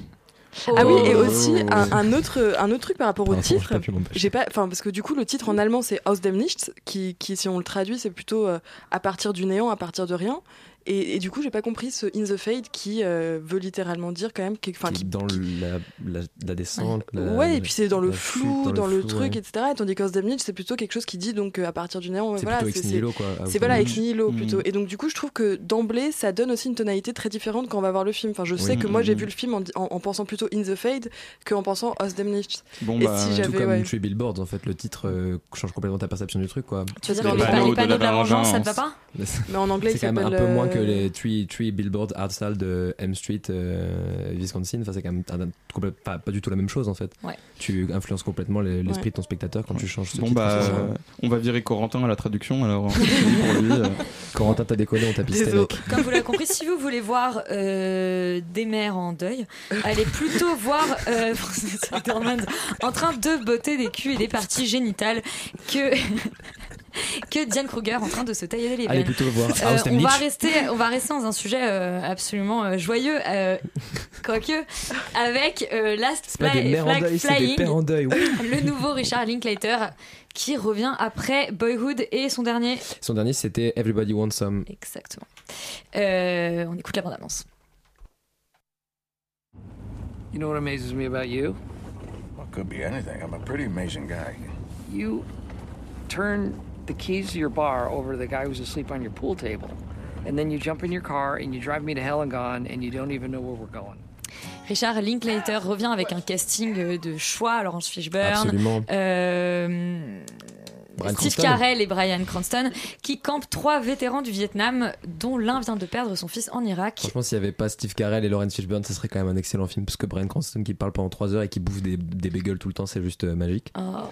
Ah oui, et Oh. aussi un, un autre, un autre truc par rapport au titre. J'ai pas, enfin parce que du coup le titre en allemand c'est Aus dem Nichts, qui, qui si on le traduit c'est plutôt euh, à partir du néant, à partir de rien. Et, et du coup j'ai pas compris ce In the Fade qui euh, veut littéralement dire quand même, qui, enfin Qui est qui, dans la, la, la descente. la- ouais et puis c'est dans le flou, dans le, flou, truc, ouais. etc. Et tandis dem Nichts c'est plutôt quelque chose qui dit donc euh, à partir du néant. C'est voilà, plutôt ex nihilo, quoi, C'est voilà ex nihilo Mm. plutôt. Et donc du coup je trouve que d'emblée ça donne aussi une tonalité très différente quand on va voir le film. Enfin je sais Oui. que moi j'ai Mm. vu le film en, en- en pensant plutôt In the Fade qu'en pensant dem Nichts. Bon, et bah, si Tout j'avais comme ouais. Three Billboards, en fait, le titre euh, change complètement ta perception du truc, quoi. Tu veux dire Les que les, pa- panneaux de la vengeance, ça te va pas Mais en anglais, c'est quand même un peu moins que les Three, three Billboards Outside de M Street, euh, Wisconsin. Enfin, c'est quand même un- un- complè- pas, pas du tout la même chose en fait. Ouais. Tu influences complètement les- l'esprit Ouais. de ton spectateur quand tu changes ce Bon titre. bah, euh, on va virer Corentin à la traduction alors. pour lui, euh. Corentin, t'as déconné, on t'a pisté. Comme vous l'avez compris, si vous voulez voir euh, des mères en deuil, allez plutôt voir euh, en train de botter des culs et des parties génitales que que Diane Kruger en train de se tailler les Allez veines. plutôt voir Euh, on va rester, on va rester dans un sujet euh, absolument euh, joyeux, euh, quoique avec euh, Last Fly- des mères en Flag deuil, Flying, pères en deuil. oui. le nouveau Richard Linklater qui revient après Boyhood et son dernier. Son dernier, c'était Everybody Wants Some. Exactement. Euh, on écoute la bande-annonce. You know what amazes me about you? Well, could be anything. I'm a pretty amazing guy. You turn the keys to your bar over to the guy who's asleep on your pool table. and then you jump in your car and you drive me to hell and gone, and you don't even know where we're going. Richard Linklater revient avec un casting de choix. Laurence Fishburne, Absolument. euh, Steve. Carell et Brian Cranston, qui campent trois vétérans du Vietnam, dont l'un vient de perdre son fils en Irak. Franchement, s'il n'y avait pas Steve Carell et Lawrence Fishburne, ce serait quand même un excellent film parce que Brian Cranston qui parle pendant 3 heures et qui bouffe des, des bagels tout le temps, c'est juste euh, magique. Oh.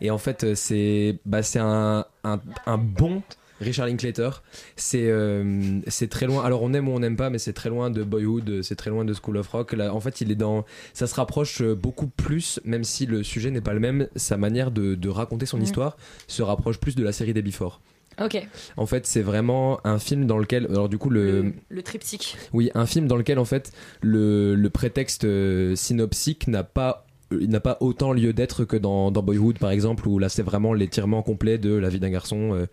Et en fait, euh, c'est bah, c'est un, un, un bon Richard Linklater. C'est euh, c'est très loin. Alors on aime ou on n'aime pas, mais c'est très loin de Boyhood, euh, c'est très loin de School of Rock. Là, en fait, il est dans. Ça se rapproche beaucoup plus, même si le sujet n'est pas le même. Sa manière de, de raconter son histoire se rapproche plus de la série des Before. Ok, En fait, c'est vraiment un film dans lequel. Alors du coup, le le triptyque. oui, un film dans lequel en fait le, le prétexte synopsique n'a pas il n'a pas autant lieu d'être que dans, dans Boyhood par exemple où là c'est vraiment l'étirement complet de la vie d'un garçon euh,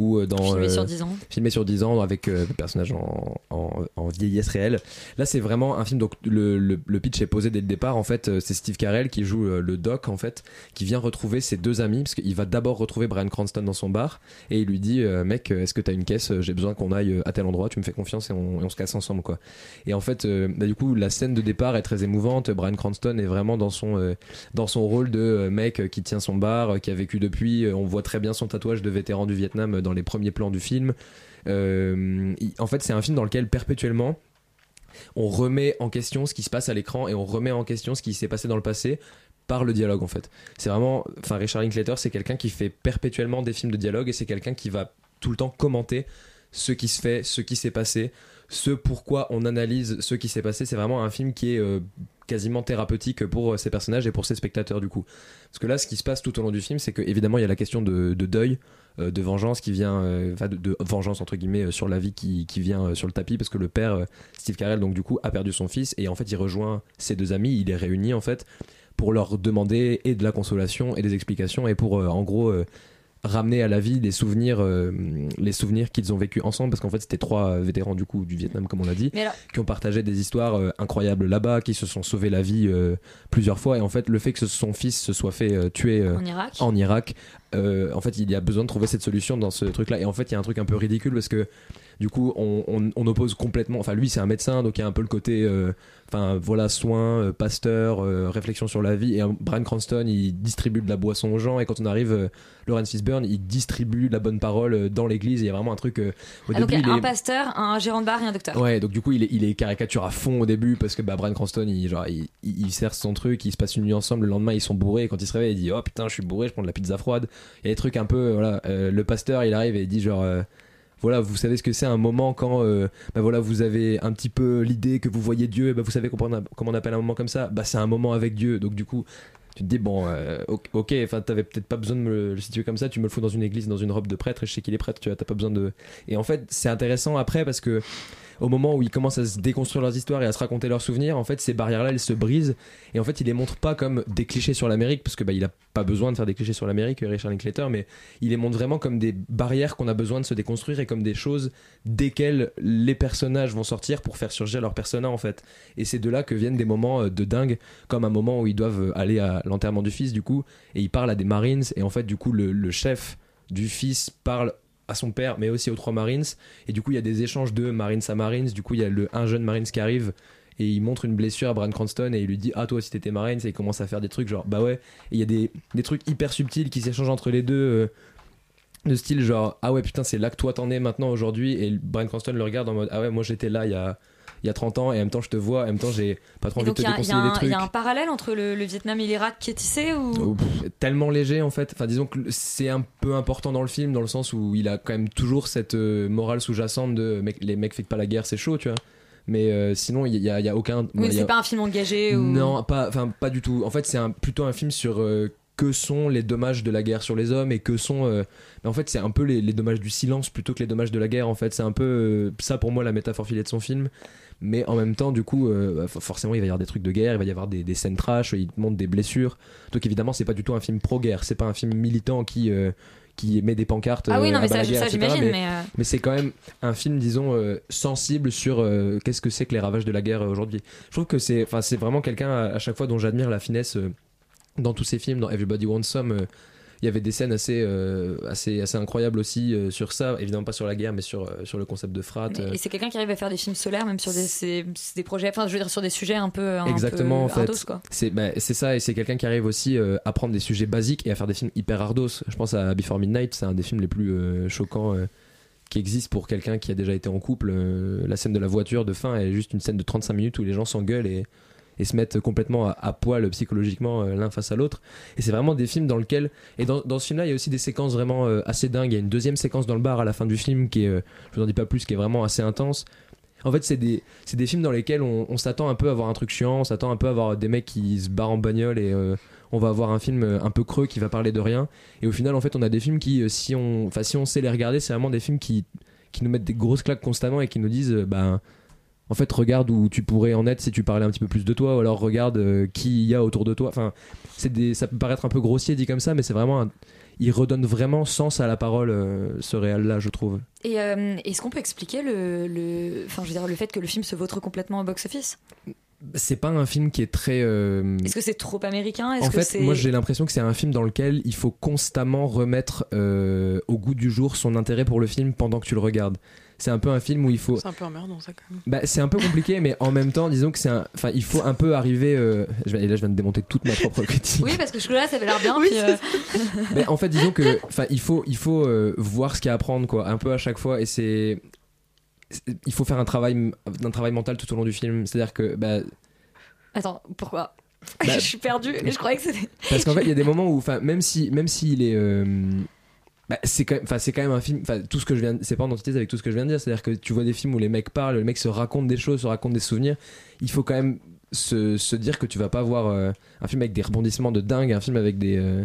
ou euh, dans Filmé euh, sur 10 ans. filmé sur 10 ans avec euh, le personnage en, en, en vieillesse réelle. Là c'est vraiment un film donc le, le, le pitch est posé dès le départ. En fait c'est Steve Carell qui joue le doc en fait qui vient retrouver ses deux amis parce qu'il va d'abord retrouver Brian Cranston dans son bar et il lui dit mec est-ce que t'as une caisse? J'ai besoin qu'on aille à tel endroit tu me fais confiance et on, et on se casse ensemble quoi et en fait bah, du coup la scène de départ est très émouvante. Brian Cranston est vraiment dans son dans son rôle de mec qui tient son bar qui a vécu depuis on voit très bien son tatouage de vétéran du Vietnam euh, dans les premiers plans du film Euh, en fait c'est un film dans lequel perpétuellement on remet en question ce qui se passe à l'écran et on remet en question ce qui s'est passé dans le passé par le dialogue en fait. C'est vraiment, enfin Richard Linklater c'est quelqu'un qui fait perpétuellement des films de dialogue et c'est quelqu'un qui va tout le temps commenter ce qui se fait, ce qui s'est passé, ce pourquoi on analyse ce qui s'est passé. C'est vraiment un film qui est euh, quasiment thérapeutique pour euh, ses personnages et pour ses spectateurs du coup. Parce que là, ce qui se passe tout au long du film, c'est que évidemment il y a la question de, de deuil, euh, de vengeance qui vient, euh, enfin de, de vengeance entre guillemets euh, sur la vie qui, qui vient euh, sur le tapis parce que le père euh, Steve Carell donc du coup a perdu son fils et en fait il rejoint ses deux amis, il les réunit en fait pour leur demander et de la consolation et des explications et pour euh, en gros euh, ramener à la vie des souvenirs euh, les souvenirs qu'ils ont vécu ensemble parce qu'en fait c'était trois euh, vétérans du coup du Vietnam comme on l'a dit alors- qui ont partagé des histoires euh, incroyables là-bas qui se sont sauvés la vie euh, plusieurs fois et en fait le fait que son fils se soit fait euh, tuer euh, En Irak. en Irak euh, en fait il y a besoin de trouver cette solution dans ce truc là et en fait il y a un truc un peu ridicule parce que du coup on, on- on oppose complètement enfin lui c'est un médecin donc il y a un peu le côté euh, enfin voilà soin euh, pasteur réflexion sur la vie et Brian Cranston il distribue de la boisson aux gens et quand on arrive Lawrence Fishburne il distribue la bonne parole dans l'église il y a vraiment un truc au Ah, donc début il un est pasteur, un gérant de bar et un docteur. Ouais, donc du coup, il est, il est caricature à fond au début parce que bah, Brian Cranston, il, genre, il, il, il sert son truc, il se passe une nuit ensemble, le lendemain, ils sont bourrés. Et quand il se réveille, il dit Oh putain, je suis bourré, je prends de la pizza froide. Il y a des trucs un peu, euh, voilà. euh, le pasteur, il arrive et il dit genre. euh, voilà, vous savez ce que c'est un moment quand bah voilà, vous avez un petit peu l'idée que vous voyez Dieu, et bah vous savez comment on, appelle un moment comme ça Bah c'est un moment avec Dieu. Donc du coup, tu te dis bon, ok, enfin t'avais peut-être pas besoin de me le situer comme ça, tu me le fous dans une église, dans une robe de prêtre, et je sais qu'il est prêtre, tu vois, t'as pas besoin de. Et en fait, c'est intéressant après parce que au moment où ils commencent à se déconstruire leurs histoires et à se raconter leurs souvenirs, en fait, ces barrières-là, elles se brisent. Et en fait, il les montre pas comme des clichés sur l'Amérique, parce que bah, il a pas besoin de faire des clichés sur l'Amérique, Richard Linklater, mais il les montre vraiment comme des barrières qu'on a besoin de se déconstruire et comme des choses desquelles les personnages vont sortir pour faire surgir leur persona, en fait. Et c'est de là que viennent des moments euh, de dingue, comme un moment où ils doivent aller à l'enterrement du fils, du coup, et ils parlent à des Marines, et en fait, du coup, le, le chef du fils parle à son père, mais aussi aux trois Marines. Et du coup, il y a des échanges de Marines à Marines. Du coup, il y a le, un jeune Marines qui arrive et il montre une blessure à Brian Cranston et il lui dit Ah, toi, si t'étais Marines, et il commence à faire des trucs genre Bah ouais. Et il y a des, des trucs hyper subtils qui s'échangent entre les deux. euh, de style genre ah ouais putain c'est là que toi t'en es maintenant aujourd'hui et Brian Cranston le regarde en mode ah ouais moi j'étais là il y a il y a 30 ans et en même temps je te vois en même temps j'ai pas trop envie de te y, y déconseiller des un- il trucs y a un parallèle entre le, le Vietnam et l'Irak qui est tissé ou? Oh, pff, tellement léger en fait. Enfin, disons que c'est un peu important dans le film dans le sens où il a quand même toujours cette euh, morale sous-jacente de mec, les mecs faites pas la guerre, c'est chaud, tu vois. Mais euh, sinon, il y, a- il y a aucun. Oui, y a- c'est pas un film engagé ou... Non, pas, enfin pas du tout. En fait, c'est plutôt un film sur euh, que sont les dommages de la guerre sur les hommes et que sont. euh, mais en fait, c'est un peu les, les dommages du silence plutôt que les dommages de la guerre. En fait, c'est un peu ça pour moi la métaphore filée de son film. Mais en même temps, du coup, euh, bah, for- forcément, il va y avoir des trucs de guerre, il va y avoir des, des scènes trash, il te montre des blessures. Donc évidemment, c'est pas du tout un film pro-guerre, c'est pas un film militant qui. euh, qui met des pancartes Ah oui, euh, non, mais ça, guerre, j'imagine, mais, mais, euh, mais c'est quand même un film, disons, euh, sensible sur euh, qu'est-ce que c'est que les ravages de la guerre aujourd'hui. Je trouve que c'est, enfin, c'est vraiment quelqu'un à, à chaque fois dont j'admire la finesse dans tous ses films, dans Everybody Wants Some. Il y avait des scènes assez, euh, assez, assez incroyables aussi euh, sur ça. Évidemment pas sur la guerre, mais sur, euh, sur le concept de frat. Mais-. Et c'est quelqu'un qui arrive à faire des films solaires, même sur des, des projets, enfin, je veux dire, sur des sujets un peu. un Exactement, en peu fait. quoi. C'est bah, c'est ça, et c'est quelqu'un qui arrive aussi à prendre des sujets basiques et à faire des films hyper ardos. Je pense à Before Midnight, c'est un des films les plus choquants qui existe pour quelqu'un qui a déjà été en couple. Euh, la scène de la voiture de fin est juste une scène de 35 minutes où les gens s'engueulent et, et se mettent complètement à, poil psychologiquement euh, l'un face à l'autre. Et c'est vraiment des films dans lesquels. Et dans, ce film-là, il y a aussi des séquences vraiment euh, assez dingues. Il y a une deuxième séquence dans le bar à la fin du film qui est, euh, je vous en dis pas plus, qui est vraiment assez intense. En fait, c'est des, des films dans lesquels on, s'attend un peu à avoir un truc chiant, on s'attend un peu à avoir des mecs qui se barrent en bagnole et on va avoir un film un peu creux qui va parler de rien. Et au final, en fait, on a des films qui, si on, si on sait les regarder, c'est vraiment des films qui, qui nous mettent des grosses claques constamment et qui nous disent, bah, en fait, regarde où tu pourrais en être si tu parlais un petit peu plus de toi, ou alors regarde euh, qui il y a autour de toi. Enfin, c'est des, ça peut paraître un peu grossier dit comme ça, mais c'est vraiment, un- il redonne vraiment sens à la parole, euh, ce réal-là, je trouve. Et euh, est-ce qu'on peut expliquer le, le, enfin, je veux dire, le fait que le film se vautre complètement au box-office? C'est pas un film qui est très. euh, Est-ce que c'est trop américain? Est-ce En que fait, c'est- moi j'ai l'impression que c'est un film dans lequel il faut constamment remettre au goût du jour son intérêt pour le film pendant que tu le regardes. C'est un peu un film où il faut. C'est un peu emmerdant ça quand même. Bah, c'est un peu compliqué, mais en même temps, disons que c'est un. Enfin, il faut un peu arriver. euh, je vais- Et là, je viens de démonter toute ma propre critique. Oui, parce que je là, ça avait l'air bien. puis, euh, Mais en fait, disons que, enfin, il faut, il faut euh, voir ce qu'il y a à prendre, quoi, un peu à chaque fois, et c'est, il faut faire un travail, un travail mental tout au long du film. C'est-à-dire que, bah, Attends, pourquoi? Bah, Je suis perdue. Je croyais que c'était. Parce qu'en fait, il y a des moments où, enfin, même si, même s'il est, euh, bah, c'est quand même, c'est un film. Tout ce que je viens, c'est pas en antithèse avec tout ce que je viens de dire. C'est-à-dire que tu vois des films où les mecs parlent, les mecs se racontent des choses, se racontent des souvenirs. Il faut quand même se, se dire que tu vas pas voir euh, un film avec des rebondissements de dingue, un film avec des, euh,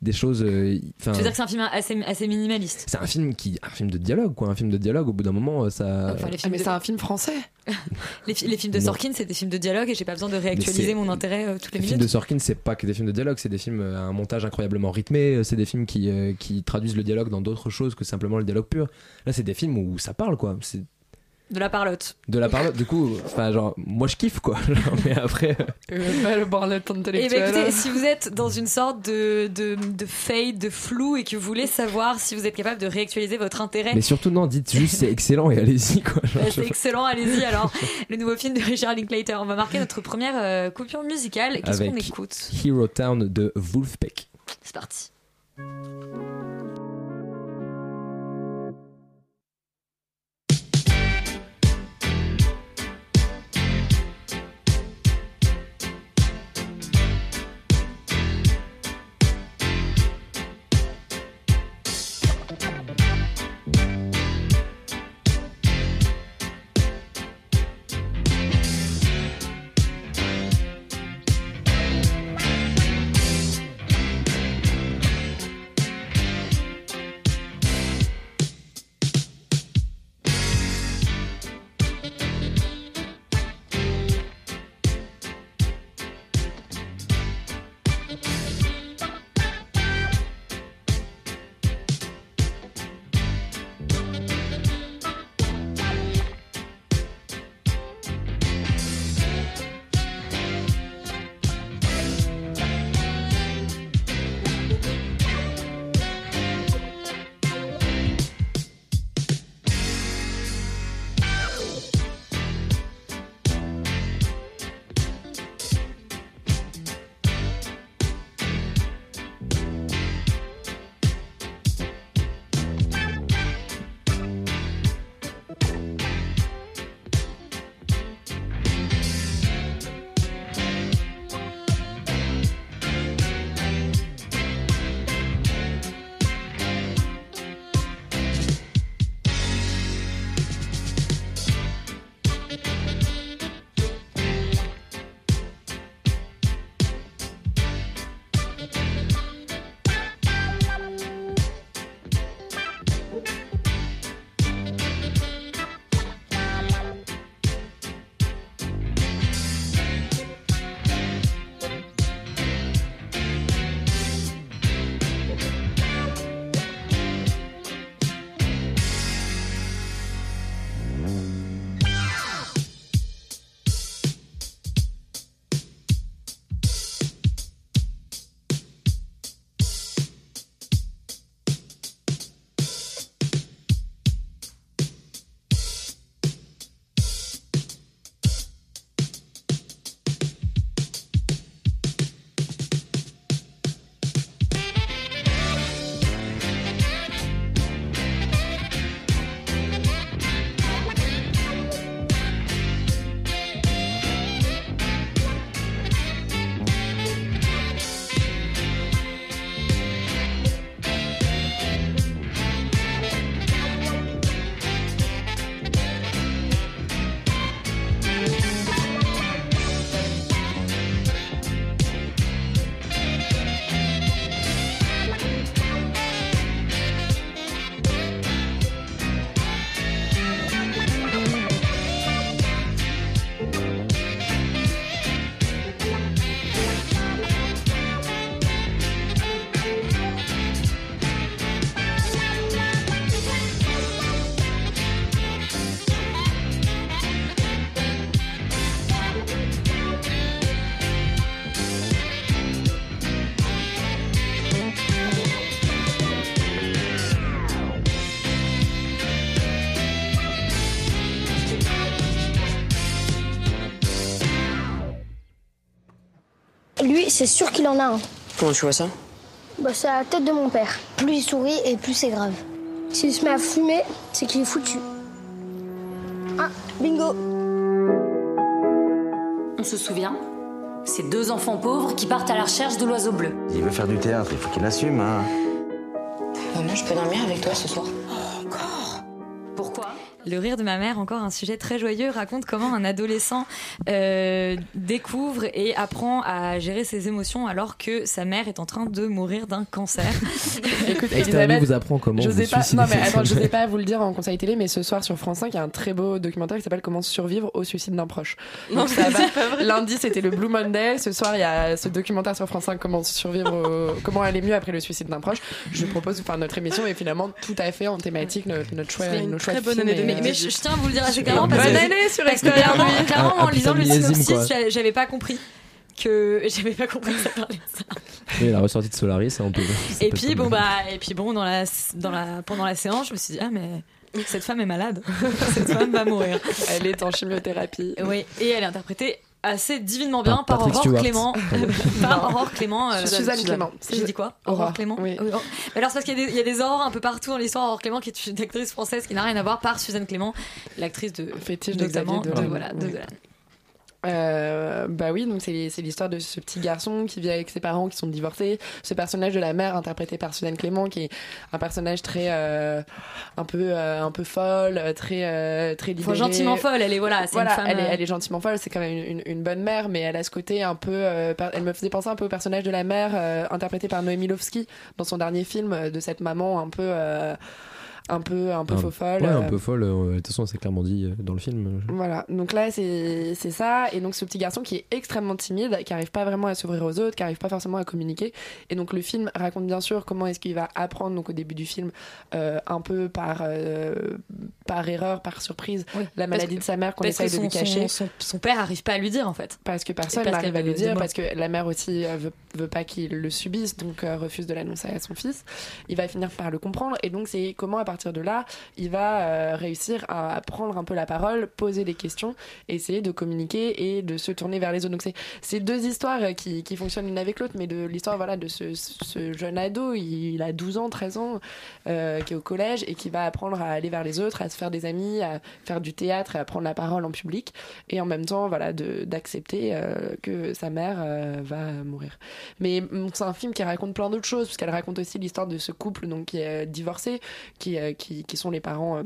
des choses. euh, Enfin, Tu veux dire que c'est un film assez, assez minimaliste? C'est un film qui, un film de dialogue, quoi, un film de dialogue. Au bout d'un moment, euh, ça. Enfin, les films mais de- c'est un film français. Les, fi- les films de. Sorkin, c'est des films de dialogue et j'ai pas besoin de réactualiser mon intérêt euh, toutes les Les films minutes. de Sorkin, c'est pas que des films de dialogue, c'est des films euh, à un montage incroyablement rythmé, euh, c'est des films qui, euh, qui traduisent le dialogue dans d'autres choses que simplement le dialogue pur. Là, c'est des films où ça parle, quoi. C'est De la parlotte. de la parole. Du coup, enfin, genre, moi je kiffe, quoi. Genre, mais après. euh, le parlotte Et intellectuel. ben écoutez, si vous êtes dans une sorte de, de, de fade, de flou et que vous voulez savoir si vous êtes capable de réactualiser votre intérêt, Mais surtout, non, dites juste c'est excellent et allez-y, quoi. Genre, bah, je- c'est excellent, allez-y alors. Le nouveau film de Richard Linklater. On va marquer notre première euh, coupure musicale. Qu'est-ce qu'on écoute? Hero Town de Wolfpack. C'est parti. C'est sûr qu'il en a un. Comment tu vois ça? Bah, c'est la tête de mon père. Plus il sourit et plus c'est grave. S'il se met à fumer, c'est qu'il est foutu. Ah, bingo On se souvient Ces deux enfants pauvres qui partent à la recherche de l'oiseau bleu. Il veut faire du théâtre, il faut qu'il assume, hein. Maman, je peux dormir avec toi ce soir? Le rire de ma mère, encore un sujet très joyeux, raconte comment un adolescent euh, découvre et apprend à gérer ses émotions alors que sa mère est en train de mourir d'un cancer. Écoute, Elisabeth, vous apprend comment je vous sais pas, suicider. non mais attends, je sais pas vous le dire en conseil télé, mais ce soir sur France 5, il y a un très beau documentaire qui s'appelle Comment survivre au suicide d'un proche. Non, Donc, ça mais va- c'est pas vrai. Lundi, c'était le Blue Monday. Ce soir, il y a ce documentaire sur France 5, Comment survivre, au- comment aller mieux après le suicide d'un proche. Je propose de faire notre émission et finalement tout à fait en thématique notre, notre choix, une nos très bonne année Mais, mais je, je tiens à vous le dire assez clairement parce Bonne que, année sur parce que clairement, en lisant le synopsis, j'avais pas compris que j'avais pas compris que ça parlait de ça. Oui, la ressortie de Solaris, c'est un peu. Et puis bon bah et puis bon dans la dans la pendant la séance, je me suis dit ah mais cette femme est malade. cette femme va mourir. Elle est en chimiothérapie. Oui, et elle est interprétée assez divinement bien Par Aurore Stewart. Clément. par Aurore Clément. euh, Suzanne Clément. J'ai dit quoi Aurore. Aurore Clément Oui. Mais alors c'est parce qu'il y, a des- il y a des aurores un peu partout dans l'histoire. Aurore Clément qui est une actrice française qui n'a rien à voir par Suzanne Clément, l'actrice de Fétiche de notamment Xavier de, Dolan. voilà, de Oui. Euh, bah oui, donc c'est c'est l'histoire de ce petit garçon qui vit avec ses parents qui sont divorcés. Ce personnage de la mère interprété par Suzanne Clément, qui est un personnage très euh, un peu euh, un peu folle, très euh, très libérée. gentiment folle, elle est voilà, c'est Voilà, une femme. elle, est, euh, elle est gentiment folle, c'est quand même une, une- une bonne mère, mais elle a ce côté un peu. euh, elle me faisait penser un peu au personnage de la mère euh, interprété par Noémie Lovski dans son dernier film de cette maman un peu. Un peu un peu Un- faux folle Ouais, un euh, peu folle. euh, De toute façon, c'est clairement dit euh, dans le film. voilà, donc là c'est c'est ça, et donc ce petit garçon qui est extrêmement timide, qui arrive pas vraiment à s'ouvrir aux autres, qui arrive pas forcément à communiquer, et donc le film raconte bien sûr comment est-ce qu'il va apprendre donc au début du film euh, un peu par euh, par erreur, par surprise, la maladie que- de sa mère qu'on essaye de lui son- cacher. Son, son, son père arrive pas à lui dire en fait. Parce que personne n'arrive à lui dire, parce que la mère aussi euh, veut, veut pas qu'il le subisse, donc euh, refuse de l'annoncer à son fils. Il va finir par le comprendre, et donc c'est comment à partir de là, il va euh, réussir à prendre un peu la parole, poser des questions, essayer de communiquer et de se tourner vers les autres. Donc c'est deux histoires euh, qui, qui fonctionnent l'une avec l'autre, mais de l'histoire voilà de ce, jeune ado, il, a 12 ans, 13 ans, euh, qui est au collège et qui va apprendre à aller vers les autres, à se faire des amis, à faire du théâtre à prendre la parole en public, et en même temps voilà d'accepter que sa mère va mourir. Mais mm, c'est un film qui raconte plein d'autres choses, parce raconte aussi l'histoire de ce couple donc qui est divorcé, qui, qui, qui sont les parents.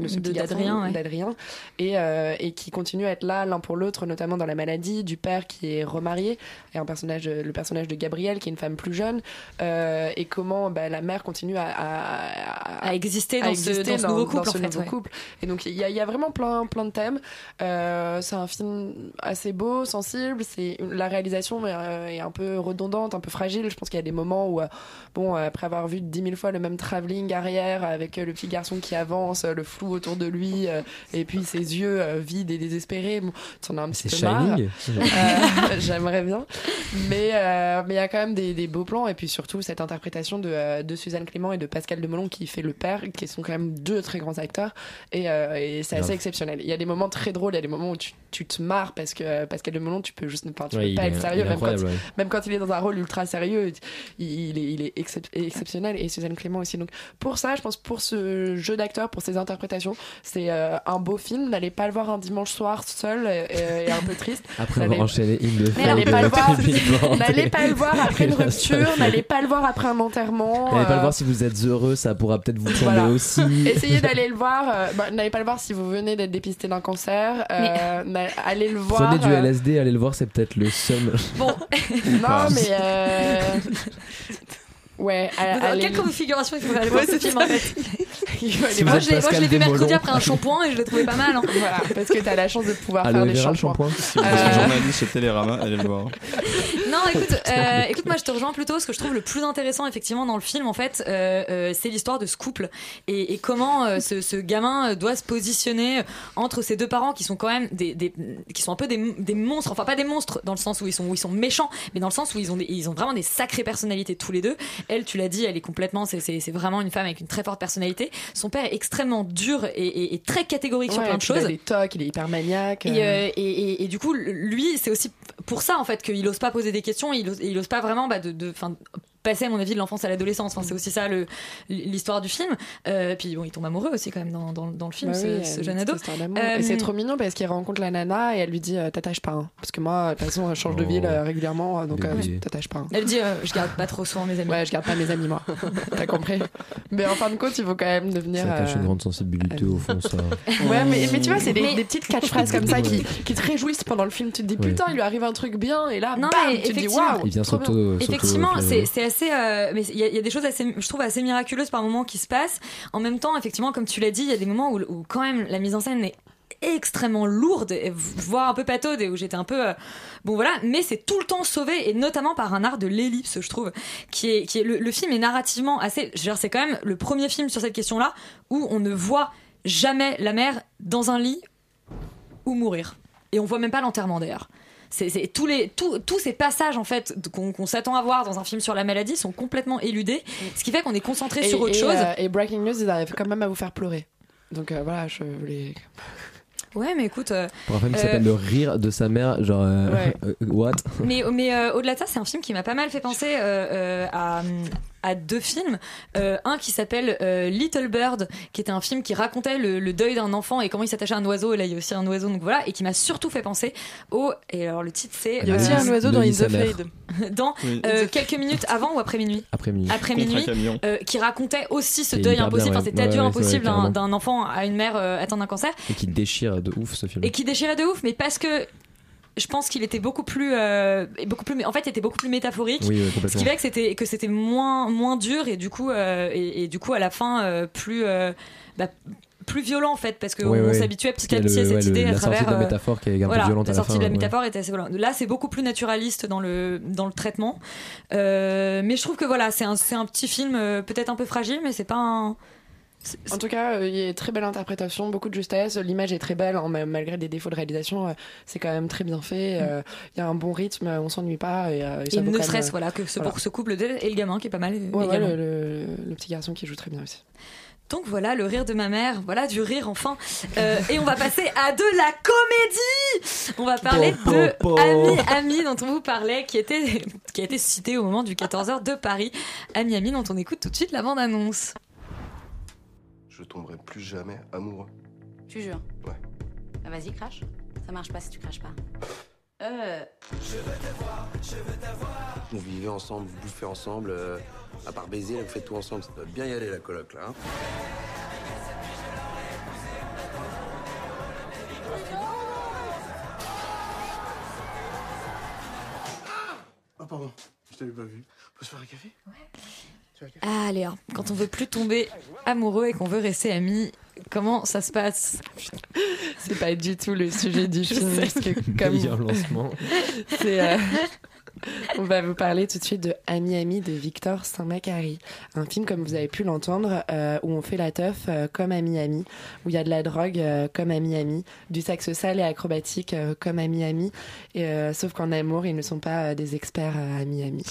De ce petit d'Adrien, ouais. et, euh, et qui continuent à être là l'un pour l'autre, notamment dans la maladie du père qui est remarié, et un personnage, le personnage de Gabrielle qui est une femme plus jeune, euh, et comment bah, la mère continue à, à, À exister dans ce- dans ce nouveau couple, en fait, nouveau ouais. couple. Et donc il y, y a vraiment plein, plein de thèmes. Euh, c'est un film assez beau, sensible. C'est la réalisation est, est un peu redondante, un peu fragile. Je pense qu'il y a des moments où, bon, après avoir vu dix mille fois le même travelling arrière avec le petit garçon qui avance, le flou autour de lui, euh, et puis ses yeux euh, vides et désespérés, bon, tu en as un petit peu marre. Euh, J'aimerais bien, mais mais il y a quand même des, des beaux plans et puis surtout cette interprétation de, de Suzanne Clément et de Pascal Demelon qui fait le père, qui sont quand même deux très grands acteurs et, et c'est assez exceptionnel. Il y a des moments très drôles, il y a des moments où tu, tu te marres parce que Pascal Demelon, tu peux juste, enfin, tu Ouais, peux il pas est- être sérieux même quand, incroyable, ouais. même quand il est dans un rôle ultra sérieux, il, il est, il est excep- exceptionnel et Suzanne Clément aussi. Donc pour ça, je pense pour ce jeu d'acteur, pour ces interprétations, c'est euh, un beau film. N'allez pas le voir un dimanche soir seul euh, et un peu triste. Après avoir enchaîné the Mais n'allez pas le euh, voir. Billboard N'allez et- pas le voir après une rupture. N'allez pas le voir après un enterrement. N'allez pas euh, le voir si vous êtes heureux, ça pourra peut-être vous tomber voilà. aussi. Essayez d'aller le voir. euh, bah, N'allez pas le voir si vous venez d'être dépisté d'un cancer. euh, allez le voir. Prenez du euh, LSD, allez le voir, c'est peut-être le seum. Bon, Non, mais. Ouais, à- Dans quelle configuration il faut aller voir ce film en fait Si. Moi je l'ai vu mercredi après un shampoing et je l'ai trouvé pas mal. hein. Voilà, parce que t'as la chance de pouvoir faire des shampoings. shampoing Si vous êtes Euh, journaliste chez Télérama, allez le voir. Non, écoute, euh, écoute, moi je te rejoins plutôt. Ce que je trouve le plus intéressant effectivement dans le film, en fait, euh, euh, c'est l'histoire de ce couple et, et comment euh, ce, ce gamin doit se positionner entre ces deux parents qui sont quand même des, des- qui sont un peu des, des monstres. Enfin, pas des monstres dans le sens où ils sont où ils sont méchants, mais dans le sens où ils ont des- ils ont vraiment des sacrées personnalités tous les deux. Elle, tu l'as dit, elle est complètement, c'est vraiment une femme avec une très forte personnalité. son père est extrêmement dur et, et- et très catégorique sur plein de puis il a choses. des tocs, il est hyper maniaque. Et, euh. euh, et, du coup, lui, c'est aussi pour ça en fait qu'il ose pas poser des questions, il ose, il ose pas vraiment bah, de, de, passer à mon avis de l'enfance à l'adolescence. Enfin, c'est aussi ça le- l'histoire du film. Euh, puis bon, il tombe amoureux aussi quand même dans, dans, dans le film, Bah ce, oui, ce jeune ado. Euh, Et c'est trop mignon parce qu'il rencontre la nana et elle lui dit euh, T'attaches pas. hein. Parce que moi, de toute façon, je change de Oh. ville euh, régulièrement, donc euh, t'attaches pas. hein. Elle dit euh, je garde pas trop souvent mes amis. Ouais, je garde pas mes amis, moi. T'as compris Mais en fin de compte, il faut quand même devenir. Ça cache euh, une grande sensibilité au fond, ça. Ouais, mais, mais tu vois, c'est des, Mais- des petites catchphrases comme ça qui, Ouais. qui te réjouissent pendant le film. Tu te dis, Ouais. putain, il lui arrive un truc bien, et là, Non, bam, mais tu te dis, waouh. Effectivement, c'est euh, mais il y, a- des choses je trouve assez miraculeuses par moments qui se passent. En même temps, effectivement, comme tu l'as dit, il y a des moments où, quand même la mise en scène est extrêmement lourde, voire un peu pataude, et où j'étais un peu. euh, bon voilà, mais c'est tout le temps sauvé, et notamment par un art de l'ellipse, je trouve. Qui est, qui est, le, le film est narrativement assez. C'est quand même le premier film sur cette question-là où on ne voit jamais la mère dans un lit ou mourir. Et on voit même pas l'enterrement d'ailleurs. C'est, c'est- tous, les, tous, tous ces passages en fait qu'on, qu'on s'attend à voir dans un film sur la maladie sont complètement éludés, ce qui fait qu'on est concentré Et, sur autre et, chose. euh, et Breaking News, ils arrivent quand même à vous faire pleurer. Donc euh, voilà, je voulais. Ouais, mais écoute. euh, Pour un film qui euh, s'appelle Le rire de sa mère, genre. euh, Ouais. what? Mais, mais euh, au-delà de ça, c'est un film qui m'a pas mal fait penser euh, euh, à, à deux films. Euh, un qui s'appelle euh, Little Bird, qui était un film qui racontait le, le deuil d'un enfant et comment il s'attachait à un oiseau. Et là, il y a aussi un oiseau, donc voilà, et qui m'a surtout fait penser au. Et alors, le titre, c'est. Il y a aussi un oiseau dans In the Fade. dans Oui. euh, quelques minutes avant ou après minuit Après minuit. après minuit, euh, qui racontait aussi ce deuil impossible, bien, enfin ouais. cet adieu Ouais, ouais, impossible d'un enfant à une mère euh, atteinte d'un cancer, Et qui déchire de ouf ce film. et qui déchirait de ouf, mais parce que je pense qu'il était beaucoup plus, euh, beaucoup plus, en fait, il était beaucoup plus métaphorique. Oui, ouais, ce qui fait que c'était que c'était moins moins dur et du coup euh, et, et du coup à la fin euh, plus euh, bah, plus violent en fait parce qu'on Ouais, ouais. s'habituait petit à petit à cette le- idée la à sortie travers de la euh, métaphore qui est un peu voilà, violente à la la sortie fin, de la ouais. métaphore était assez violente là c'est beaucoup plus naturaliste dans le dans le traitement Euh, mais je trouve que voilà c'est un c'est un petit film peut-être un peu fragile mais c'est pas un En tout cas, euh, il y a une très belle interprétation, beaucoup de justesse. L'image est très belle, hein, ma- malgré des défauts de réalisation. euh, c'est quand même très bien fait. euh, Il y a un bon rythme, on s'ennuie pas. Et, et ça et ne serait-ce voilà que ce voilà. pour ce couple et le gamin qui est pas mal Ouais, ouais, le, le- le petit garçon qui joue très bien aussi. Donc voilà le rire de ma mère, voilà du rire enfin. Euh, et on va passer à de la comédie. On va parler de. Ami Ami dont on vous parlait, qui était qui a été cité au moment du 14h de Paris. Ami Ami dont on écoute tout de suite la bande annonce. Je tomberai plus jamais amoureux. Tu jures Ouais. Bah vas-y, crache. Ça marche pas si tu craches pas. Euh. Vous vivez ensemble, vous bouffez ensemble, euh, à part baiser, là, vous faites tout ensemble. Ça doit bien y aller la coloc là. hein. Ah pardon, je t'avais pas vu. On peut se faire un café? Ah Léa, quand on veut plus tomber amoureux et qu'on veut rester amis, comment ça se passe? C'est pas du tout le sujet du film. sais. parce que comme Meilleur lancement. c'est, euh, on va vous parler tout de suite de Ami Ami de Victor Saint-Macary. Un film, comme vous avez pu l'entendre, euh, où on fait la teuf euh, comme Ami Ami, où il y a de la drogue euh, comme Ami Ami, du sexe sale et acrobatique euh, comme Ami Ami. Et, euh, sauf qu'en amour, ils ne sont pas euh, des experts euh, Ami Ami.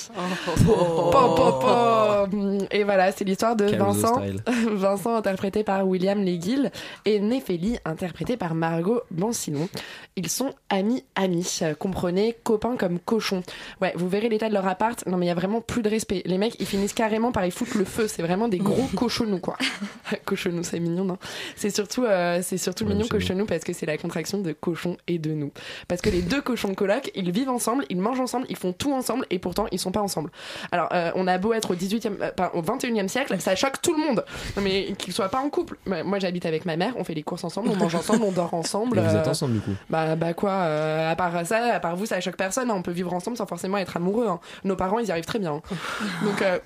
Po, po, po. Et voilà, c'est l'histoire de Caruso Vincent. style. Vincent interprété par William Leguil et Néphélie interprétée par Margot Bancinon. Ils sont amis amis, euh, comprenez copains comme cochons. Ouais, vous verrez l'état de leur appart. Non mais il y a vraiment plus de respect. Les mecs, ils finissent carrément par y foutre le feu. C'est vraiment des gros cochonnous quoi. cochonnous, c'est mignon, non C'est surtout, euh, c'est surtout Ouais, mignon chez nous. cochonnous parce que c'est la contraction de cochon et de nous. Parce que les deux cochons de coloc, ils vivent ensemble, ils mangent ensemble, ils font tout ensemble et pourtant ils sont pas ensemble. Alors, euh, on a beau être au 18e, euh, pardon, au 21e siècle, ça choque tout le monde. Non, mais qu'ils soient pas en couple. Ouais, Moi, j'habite avec ma mère, on fait les courses ensemble, on mange ensemble, on dort ensemble. Vous êtes euh, ensemble du coup Bah, bah quoi, euh, à part ça, à part vous, ça choque personne. hein. On peut vivre ensemble sans forcément être amoureux. hein. Nos parents, ils y arrivent très bien. hein. Donc. euh,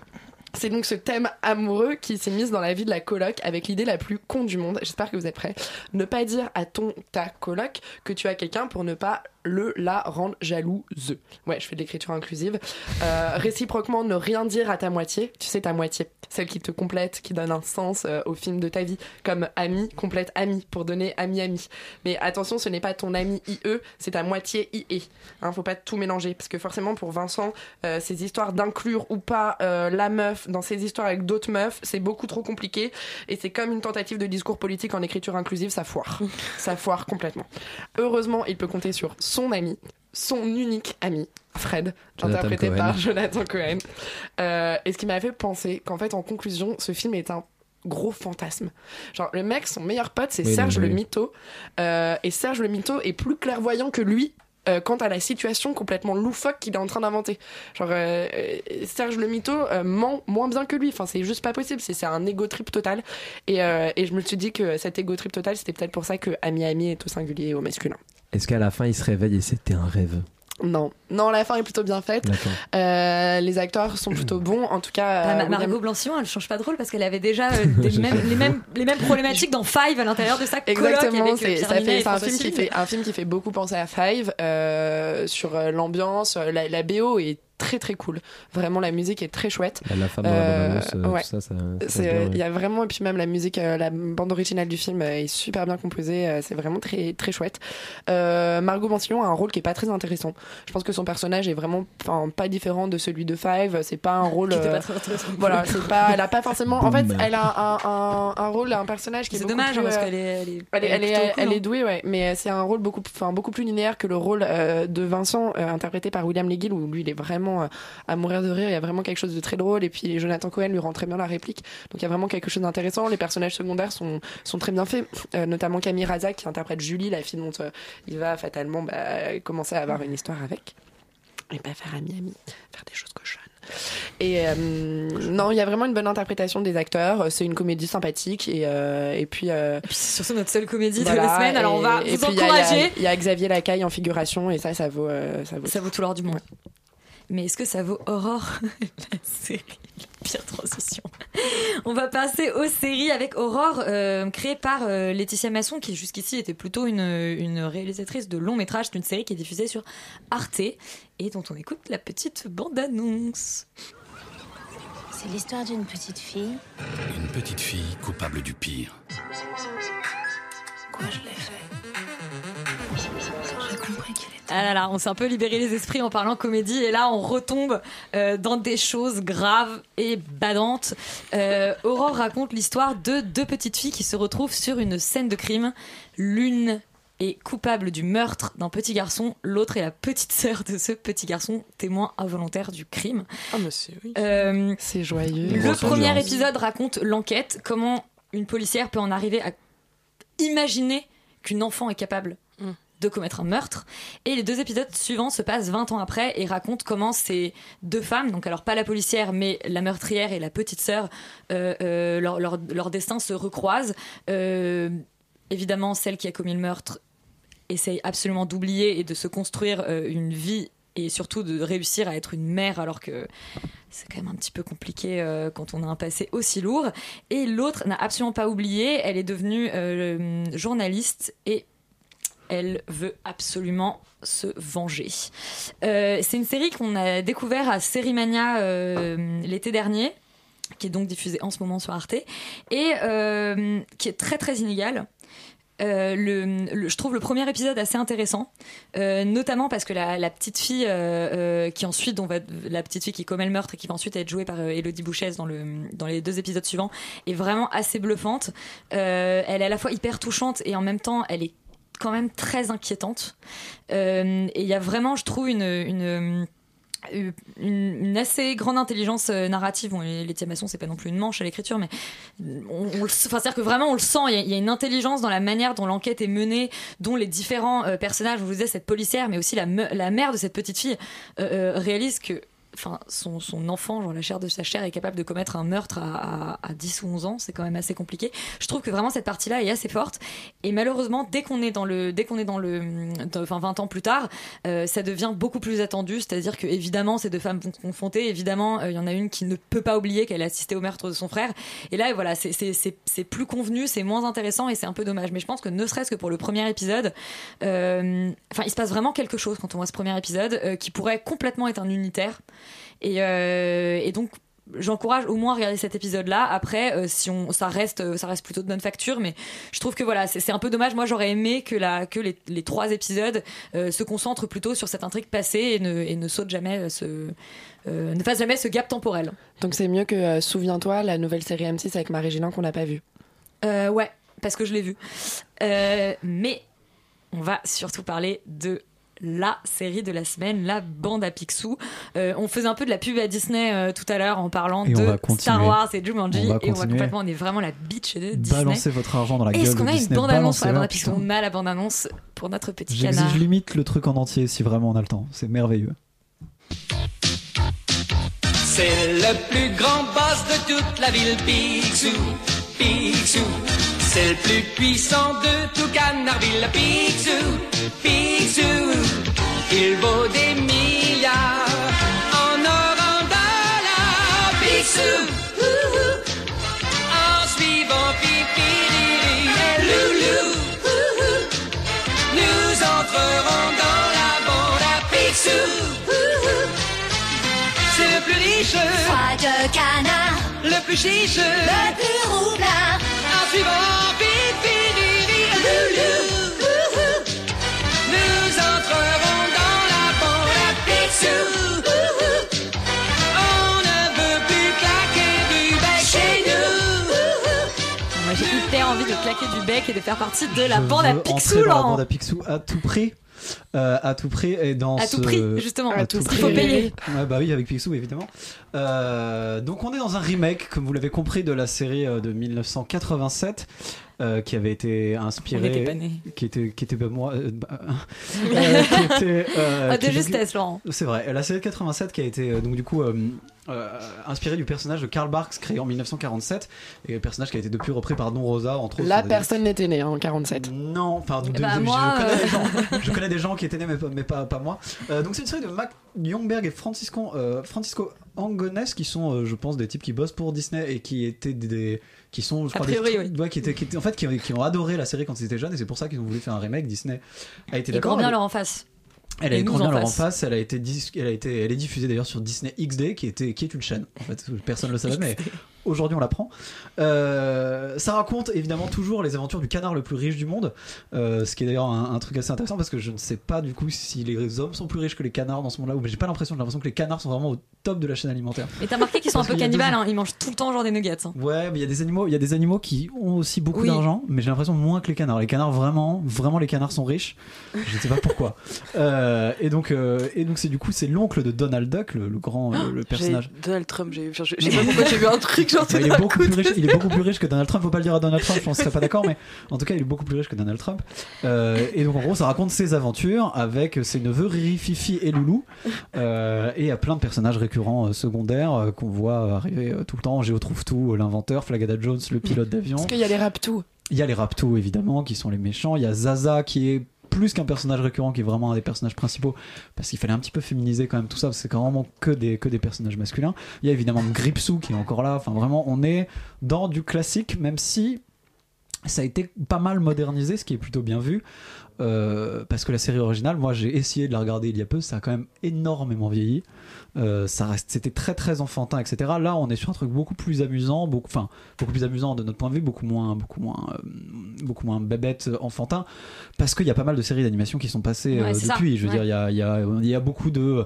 c'est donc ce thème amoureux qui s'est mis dans la vie de la coloc avec l'idée la plus con du monde. J'espère que vous êtes prêts. Ne pas dire à ton ta coloc que tu as quelqu'un pour ne pas le la rendre jalouse. Ouais, je fais de l'écriture inclusive. Euh, réciproquement, ne rien dire à ta moitié. Tu sais, ta moitié, celle qui te complète, qui donne un sens euh, au film de ta vie. Comme ami, complète ami, pour donner ami-ami. Mais attention, ce n'est pas ton ami IE, c'est ta moitié IE. Hein, faut pas tout mélanger. Parce que forcément, pour Vincent, euh, ces histoires d'inclure ou pas euh, la meuf dans ces histoires avec d'autres meufs, c'est beaucoup trop compliqué. Et c'est comme une tentative de discours politique en écriture inclusive, ça foire. ça foire complètement. Heureusement, il peut compter sur son ami, son unique ami, Fred, Jonathan interprété Cohen. par Jonathan Cohen. Euh, et ce qui m'a fait penser qu'en fait, en conclusion, ce film est un gros fantasme. Genre, le mec, son meilleur pote, c'est Oui, Serge le. Mytho. Euh, et Serge le Mytho est plus clairvoyant que lui. euh, quant à la situation complètement loufoque qu'il est en train d'inventer. Genre, euh, Serge le Mytho euh, ment moins bien que lui. Enfin, c'est juste pas possible. C'est un ego trip total. Et, et je me suis dit que cet ego trip total, c'était peut-être pour ça que Ami Ami est au singulier et au masculin. Est-ce qu'à la fin, il se réveille et c'était un rêve? Non. Non, la fin est plutôt bien faite. Euh, les acteurs sont plutôt bons. En tout cas, Bah, euh, Ma- William- Margot Blancillon, elle change pas de rôle parce qu'elle avait déjà euh, des mêmes- les, mêmes, les mêmes problématiques dans Five à l'intérieur de sa coloc Exactement, euh, c'est un film qui fait un film qui fait beaucoup penser à Five euh, sur euh, l'ambiance, la, la BO est très très cool. Vraiment la musique est très chouette. La- la femme dans la Euh, euh, ouais. ça, ça- ça euh, ouais. il y a vraiment et puis même la musique, euh, la bande originale du film euh, est super bien composée. euh, c'est vraiment très très chouette. Euh, Margot Mancillon a un rôle qui est pas très intéressant. Je pense que son personnage est vraiment, enfin pas différent de celui de Five. C'est pas un rôle. Qui était pas très intéressant. voilà, c'est pas, elle a pas forcément. En fait, elle a un, un, un rôle, un personnage qui est C'est beaucoup dommage hein, plus, parce qu'elle est, elle est, elle est, elle est, plutôt cool, elle est hein. douée, ouais. Mais c'est un rôle beaucoup, enfin, beaucoup plus linéaire que le rôle euh, de Vincent, euh, interprété par William Legill, où lui, il est vraiment euh, à mourir de rire. Il y a vraiment quelque chose de très drôle. Et puis Jonathan Cohen lui rend très bien la réplique. Donc il y a vraiment quelque chose d'intéressant. Les personnages secondaires sont, sont très bien faits. Euh, notamment Camille Razak, qui interprète Julie, la fille dont euh, il va fatalement bah, commencer à avoir une histoire avec. Et pas faire ami-ami, faire des choses cochonnes. Et euh, non, il y a vraiment une bonne interprétation des acteurs. C'est une comédie sympathique et, euh, et puis. euh, C'est surtout notre seule comédie de la semaine. Alors on va vous puis il y a- il y a- encourager. Il y, a Xavier Lacaille en figuration et ça, ça vaut, ça vaut. Ça vaut tout l'or du monde. Mais est-ce que ça vaut Aurore La série, pire transition. On va passer aux séries avec Aurore, euh, créée par euh, Laetitia Masson, qui jusqu'ici était plutôt une, une réalisatrice de long métrage d'une série qui est diffusée sur Arte et dont on écoute la petite bande-annonce. C'est l'histoire d'une petite fille. Une petite fille coupable du pire. Quoi, je l'ai fait? Ah là là, on s'est un peu libéré les esprits en parlant comédie et là on retombe euh, dans des choses graves et badantes. Euh, Aurore raconte l'histoire de deux petites filles qui se retrouvent sur une scène de crime. L'une est coupable du meurtre d'un petit garçon, l'autre est la petite sœur de ce petit garçon, témoin involontaire du crime. Ah, mais c'est oui. Euh, c'est joyeux. le premier épisode raconte l'enquête, comment une policière peut en arriver à imaginer qu'une enfant est capable de commettre un meurtre. Et les deux épisodes suivants se passent 20 ans après et racontent comment ces deux femmes, donc alors pas la policière, mais la meurtrière et la petite sœur, euh, euh, leur, leur, destin se recroisent. Euh, évidemment, celle qui a commis le meurtre essaye absolument d'oublier et de se construire euh, une vie et surtout de réussir à être une mère alors que c'est quand même un petit peu compliqué quand on a un passé aussi lourd. Et l'autre n'a absolument pas oublié, elle est devenue journaliste et elle veut absolument se venger. Euh, c'est une série qu'on a découvert à Sérimania euh, l'été dernier qui est donc diffusée en ce moment sur Arte et euh, qui est très très inégale. Le, le- je trouve le premier épisode assez intéressant, notamment parce que la, petite fille qui ensuite, on va, la petite fille qui commet le meurtre et qui va ensuite être jouée par Elodie Bouchès dans, le, dans les deux épisodes suivants, est vraiment assez bluffante. Elle est à la fois hyper touchante et en même temps, elle est quand même très inquiétante. Euh, et il y a vraiment, je trouve, une, une une assez grande intelligence euh, narrative. Bon, Masson, c'est pas non plus une manche à l'écriture, mais on, c'est-à-dire que vraiment on le sent. Il y, a, une intelligence dans la manière dont l'enquête est menée, dont les différents euh, personnages, je vous disais cette policière, mais aussi la, la mère de cette petite fille, euh, euh, réalisent que enfin, son, son enfant, genre la chair de sa chair, est capable de commettre un meurtre à, à, à 10 ou 11 ans, c'est quand même assez compliqué. Je trouve que vraiment cette partie-là est assez forte. Et malheureusement, dès qu'on est dans le, dès qu'on est dans le, enfin 20 ans plus tard, euh, ça devient beaucoup plus attendu. C'est-à-dire que évidemment, ces deux femmes vont se confronter. Évidemment, euh, il y en a une qui ne peut pas oublier qu'elle a assisté au meurtre de son frère. Et là, voilà, c'est- plus convenu, c'est moins intéressant et c'est un peu dommage. Mais je pense que ne serait-ce que pour le premier épisode, euh, enfin, il se passe vraiment quelque chose quand on voit ce premier épisode qui pourrait complètement être un unitaire. Et, euh, et donc. J'encourage au moins à regarder cet épisode-là. Après, euh, si on, ça reste, euh, ça reste plutôt de bonne facture, mais je trouve que voilà, c'est un peu dommage. Moi, j'aurais aimé que la, que les, les trois épisodes euh, se concentrent plutôt sur cette intrigue passée et ne, et ne sautent jamais ce, ne fassent jamais ce gap temporel. Donc c'est mieux que Souviens-toi, la nouvelle série M6 avec Marie Gélin qu'on n'a pas vue. Ouais, parce que je l'ai vu. Euh, mais on va surtout parler de la série de la semaine, la bande à Picsou. Euh, on faisait un peu de la pub à Disney euh, tout à l'heure en parlant Et de. Star Wars et Jumanji. On va et on va complètement, on est vraiment la bitch de Disney. Balancez votre argent dans la gueule Est-ce qu'on a une Disney, bande-annonce sur la bande à Picsou. On a la bande-annonce pour notre petit canard. J'exige limite le truc en entier si vraiment on a le temps. C'est merveilleux. C'est le plus grand boss de toute la ville, Picsou, Picsou. C'est le plus puissant de tout Canardville, Picsou, Picsou. Il vaut des milliards en or, en dollars, Picsou. Ouhou. En suivant Pipi, Riri et Loulou, Ouhou. nous entrerons dans la bande à Picsou. Ouhou. C'est le plus riche. de canard. Le plus chiche. Le plus roublard. Suivant. Nous entrerons dans la bande à Picsou. On ne veut plus claquer du bec chez nous. Moi, j'ai hyper envie de claquer du bec et de faire partie de la bande à Picsou, la bande à Picsou à tout prix. Euh, à tout prix et dans À ce... tout prix, justement. à À tout tout prix. prix. Faut payer. Ouais, bah oui, avec Picsou évidemment. Euh, donc on est dans un remake, comme vous l'avez compris, de la série euh, de 1987. euh, qui avait été était nés. qui était, qui était pas moi, euh, bah, euh, qui était, euh, Ah, de qui- justesse, Laurent. C'est vrai. La série de 87 qui a été donc du coup euh, euh, inspirée du personnage de Karl Barks créé en 1947 et le personnage qui a été depuis repris par Don Rosa entre autres. Des- personne n'était née hein, en 47. non, enfin, de- de- bah, je, connais euh, des gens, je connais des gens qui étaient nés, mais, pas- mais pas, pas moi. Euh, donc, c'est une série de Mac Youngberg et Francisco, euh, Francisco Angones, qui sont, euh, je pense, des types qui bossent pour Disney et qui étaient des. des- qui sont, je A crois, des- oui. ouais, qui étaient, qui étaient- en fait, qui, qui ont adoré la série quand ils étaient jeunes et c'est pour ça qu'ils ont voulu faire un remake. Disney a été d'accord. grand bien Elle- leur en face. Elle a bien en en face. Elle a été, dis- elle a été, elle est diffusée d'ailleurs sur Disney XD, qui était, qui est une chaîne. En fait, personne ne le savait, mais aujourd'hui on l'apprend. Euh, ça raconte évidemment toujours les aventures du canard le plus riche du monde, euh, ce qui est d'ailleurs un, un truc assez intéressant parce que je ne sais pas du coup si les hommes sont plus riches que les canards dans ce monde-là, ou mais j'ai pas l'impression. J'ai l'impression que les canards sont vraiment au top de la chaîne alimentaire. Et t'as remarqué qu'ils sont un peu cannibales, hein. ils mangent tout le temps genre des nuggets. hein. Ouais, mais il y a des animaux, il y a des animaux qui ont aussi beaucoup Oui. d'argent, mais j'ai l'impression moins que les canards. Les canards vraiment, vraiment les canards sont riches. Je ne sais pas pourquoi. Euh, et donc, euh, et donc c'est du coup c'est l'oncle de Donald Duck, le, le grand, euh, le personnage. Donald Trump, j'ai enfin, je je sais pas pourquoi j'ai vu un truc genre il, est beaucoup coup. plus riche, il est beaucoup plus riche que Donald Trump. Faut pas le dire à Donald Trump, je pense que serait pas d'accord, mais en tout cas, il est beaucoup plus riche que Donald Trump. Euh, et donc, en gros, ça raconte ses aventures avec ses neveux Riri, Fifi et Loulou. Euh, et il y a plein de personnages récurrents euh, secondaires euh, qu'on voit arriver euh, tout le temps. Géo trouve tout, euh, l'inventeur, Flagada Jones, le pilote d'avion. Parce qu'il y a les Raptous. Il y a les Raptous évidemment qui sont les méchants. Il y a Zaza qui est plus qu'un personnage récurrent, qui est vraiment un des personnages principaux, parce qu'il fallait un petit peu féminiser quand même tout ça, parce que c'est vraiment que des, que des personnages masculins. Il y a évidemment Gripsou qui est encore là. Enfin vraiment, on est dans du classique, même si ça a été pas mal modernisé, ce qui est plutôt bien vu. Euh, parce que la série originale, moi j'ai essayé de la regarder il y a peu, ça a quand même énormément vieilli. Euh, ça reste, c'était très très enfantin, etc. Là, on est sur un truc beaucoup plus amusant, beaucoup, enfin beaucoup plus amusant de notre point de vue, beaucoup moins, beaucoup moins, euh, beaucoup moins bébête, euh, enfantin, parce qu'il y a pas mal de séries d'animation qui sont passées Ouais, c'est ça. depuis. Je veux Ouais. dire, il y a, y, a, y a beaucoup de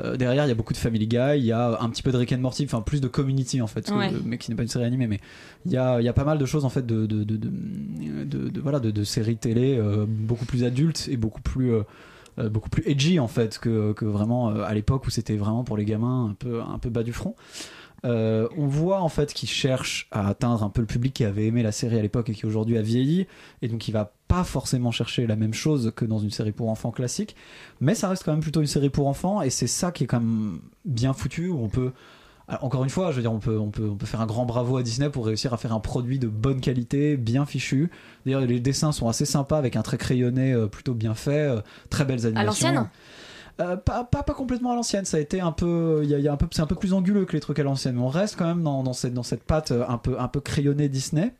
euh, derrière, il y a beaucoup de Family Guy, il y a un petit peu de Rick and Morty, enfin plus de Community en fait, que- mais qui n'est pas une série animée, mais il y a, il y a pas mal de choses en fait de, de, de, voilà, de, séries télé euh, beaucoup plus adultes et beaucoup plus euh, beaucoup plus edgy en fait que, que vraiment à l'époque où c'était vraiment pour les gamins un peu un peu bas du front. Euh, on voit en fait qu'il cherche à atteindre un peu le public qui avait aimé la série à l'époque et qui aujourd'hui a vieilli, et donc il va pas forcément chercher la même chose que dans une série pour enfants classique, mais ça reste quand même plutôt une série pour enfants, et c'est ça qui est quand même bien foutu, où on peut encore une fois, je veux dire, on peut, on, peut, faire un grand bravo à Disney pour réussir à faire un produit de bonne qualité, bien fichu. D'ailleurs, les dessins sont assez sympas avec un trait crayonné euh, plutôt bien fait, euh, très belles animations. l'ancienne? Euh, pas, complètement à l'ancienne, ça a été un peu, c'est un peu plus anguleux que les trucs à l'ancienne. Mais on reste quand même dans, cette, dans patte euh, un peu crayonnée Disney,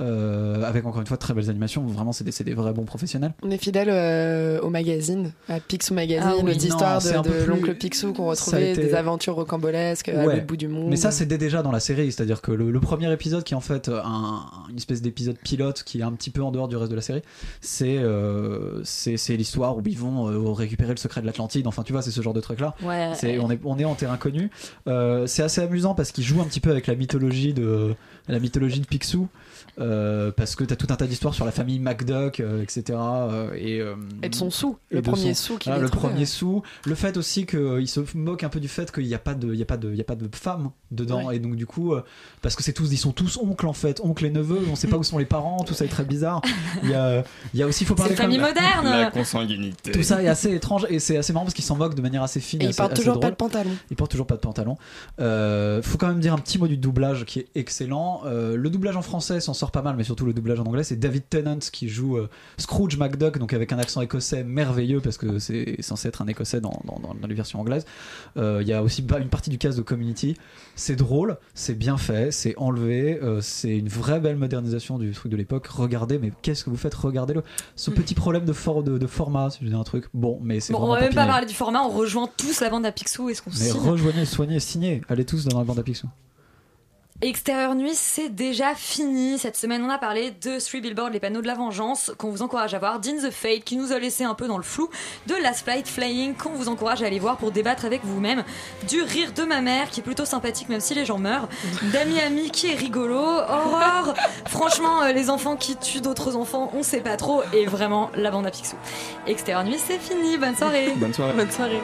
euh, avec encore une fois de très belles animations. Vraiment, c'est des, c'est des vrais bons professionnels. On est fidèle euh, au magazine, à Picsou Magazine, Ah oui, les histoires non, de, un peu de plus- l'oncle Picsou qu'on retrouvait, été- des aventures rocambolesques à Ouais. l'autre bout du monde. Mais ça, c'est déjà dans la série, c'est-à-dire que le, le premier épisode, qui est en fait un, une espèce d'épisode pilote qui est un petit peu en dehors du reste de la série, c'est euh, c'est l'histoire où ils vont euh, récupérer le secret de l'Atlantide. Enfin, tu vois, c'est ce genre de truc-là. Ouais. On, est, on est en terrain connu. Euh, c'est assez amusant parce qu'il joue un petit peu avec la mythologie de, la mythologie de Picsou. Euh, parce que t'as tout un tas d'histoires sur la famille MacDuck, euh, etc. euh, et, euh, Et de son sou, le premier son- sou voilà, ait le trouvé, premier ouais. sous le fait aussi qu'il se moque un peu du fait qu'il n'y a pas de il y a pas de il y a pas de femmes dedans Ouais. et donc du coup euh, parce que c'est tous ils sont tous oncles en fait oncles et neveux on sait pas où sont les parents tout ça est très bizarre il y a il y a aussi faut parler C'est famille même- moderne. La consanguinité. tout ça est assez étrange et c'est assez marrant parce qu'ils s'en moquent de manière assez fine Et il assez- porte assez toujours pas drôle. de pantalon. Il porte toujours pas de pantalon. Euh, faut quand même dire un petit mot du doublage qui est excellent. Euh, le doublage en français s'en sort pas mal, mais surtout le doublage en anglais, c'est David Tennant qui joue euh, Scrooge McDuck, donc avec un accent écossais merveilleux parce que c'est censé être un écossais dans, dans, dans- dans les versions anglaises. Euh, Il y a aussi une partie du cast de Community. C'est drôle, c'est bien fait, c'est enlevé, euh, c'est une vraie belle modernisation du truc de l'époque. Regardez, mais qu'est-ce que vous faites? Regardez-le. Ce petit problème de, for- de, de format, si je dis un truc. Bon, mais c'est Bon, on va même pas parler du format, on rejoint tous la bande à Picsou. Est-ce qu'on Mais rejoignez, soignez, signez. Allez tous dans la bande à Picsou. Extérieur Nuit, c'est déjà fini. Cette semaine, on a parlé de Three Billboards, les panneaux de la vengeance, qu'on vous encourage à voir, d'In the Fate, qui nous a laissé un peu dans le flou, de Last Flight Flying, qu'on vous encourage à aller voir pour débattre avec vous-même, du Rire de ma mère, qui est plutôt sympathique, même si les gens meurent, d'Ami Ami, qui est rigolo, Horror, franchement, euh, les enfants qui tuent d'autres enfants, on sait pas trop, et vraiment, la bande à Picsou. Extérieur Nuit, c'est fini. Bonne soirée. Bonne soirée. Bonne soirée.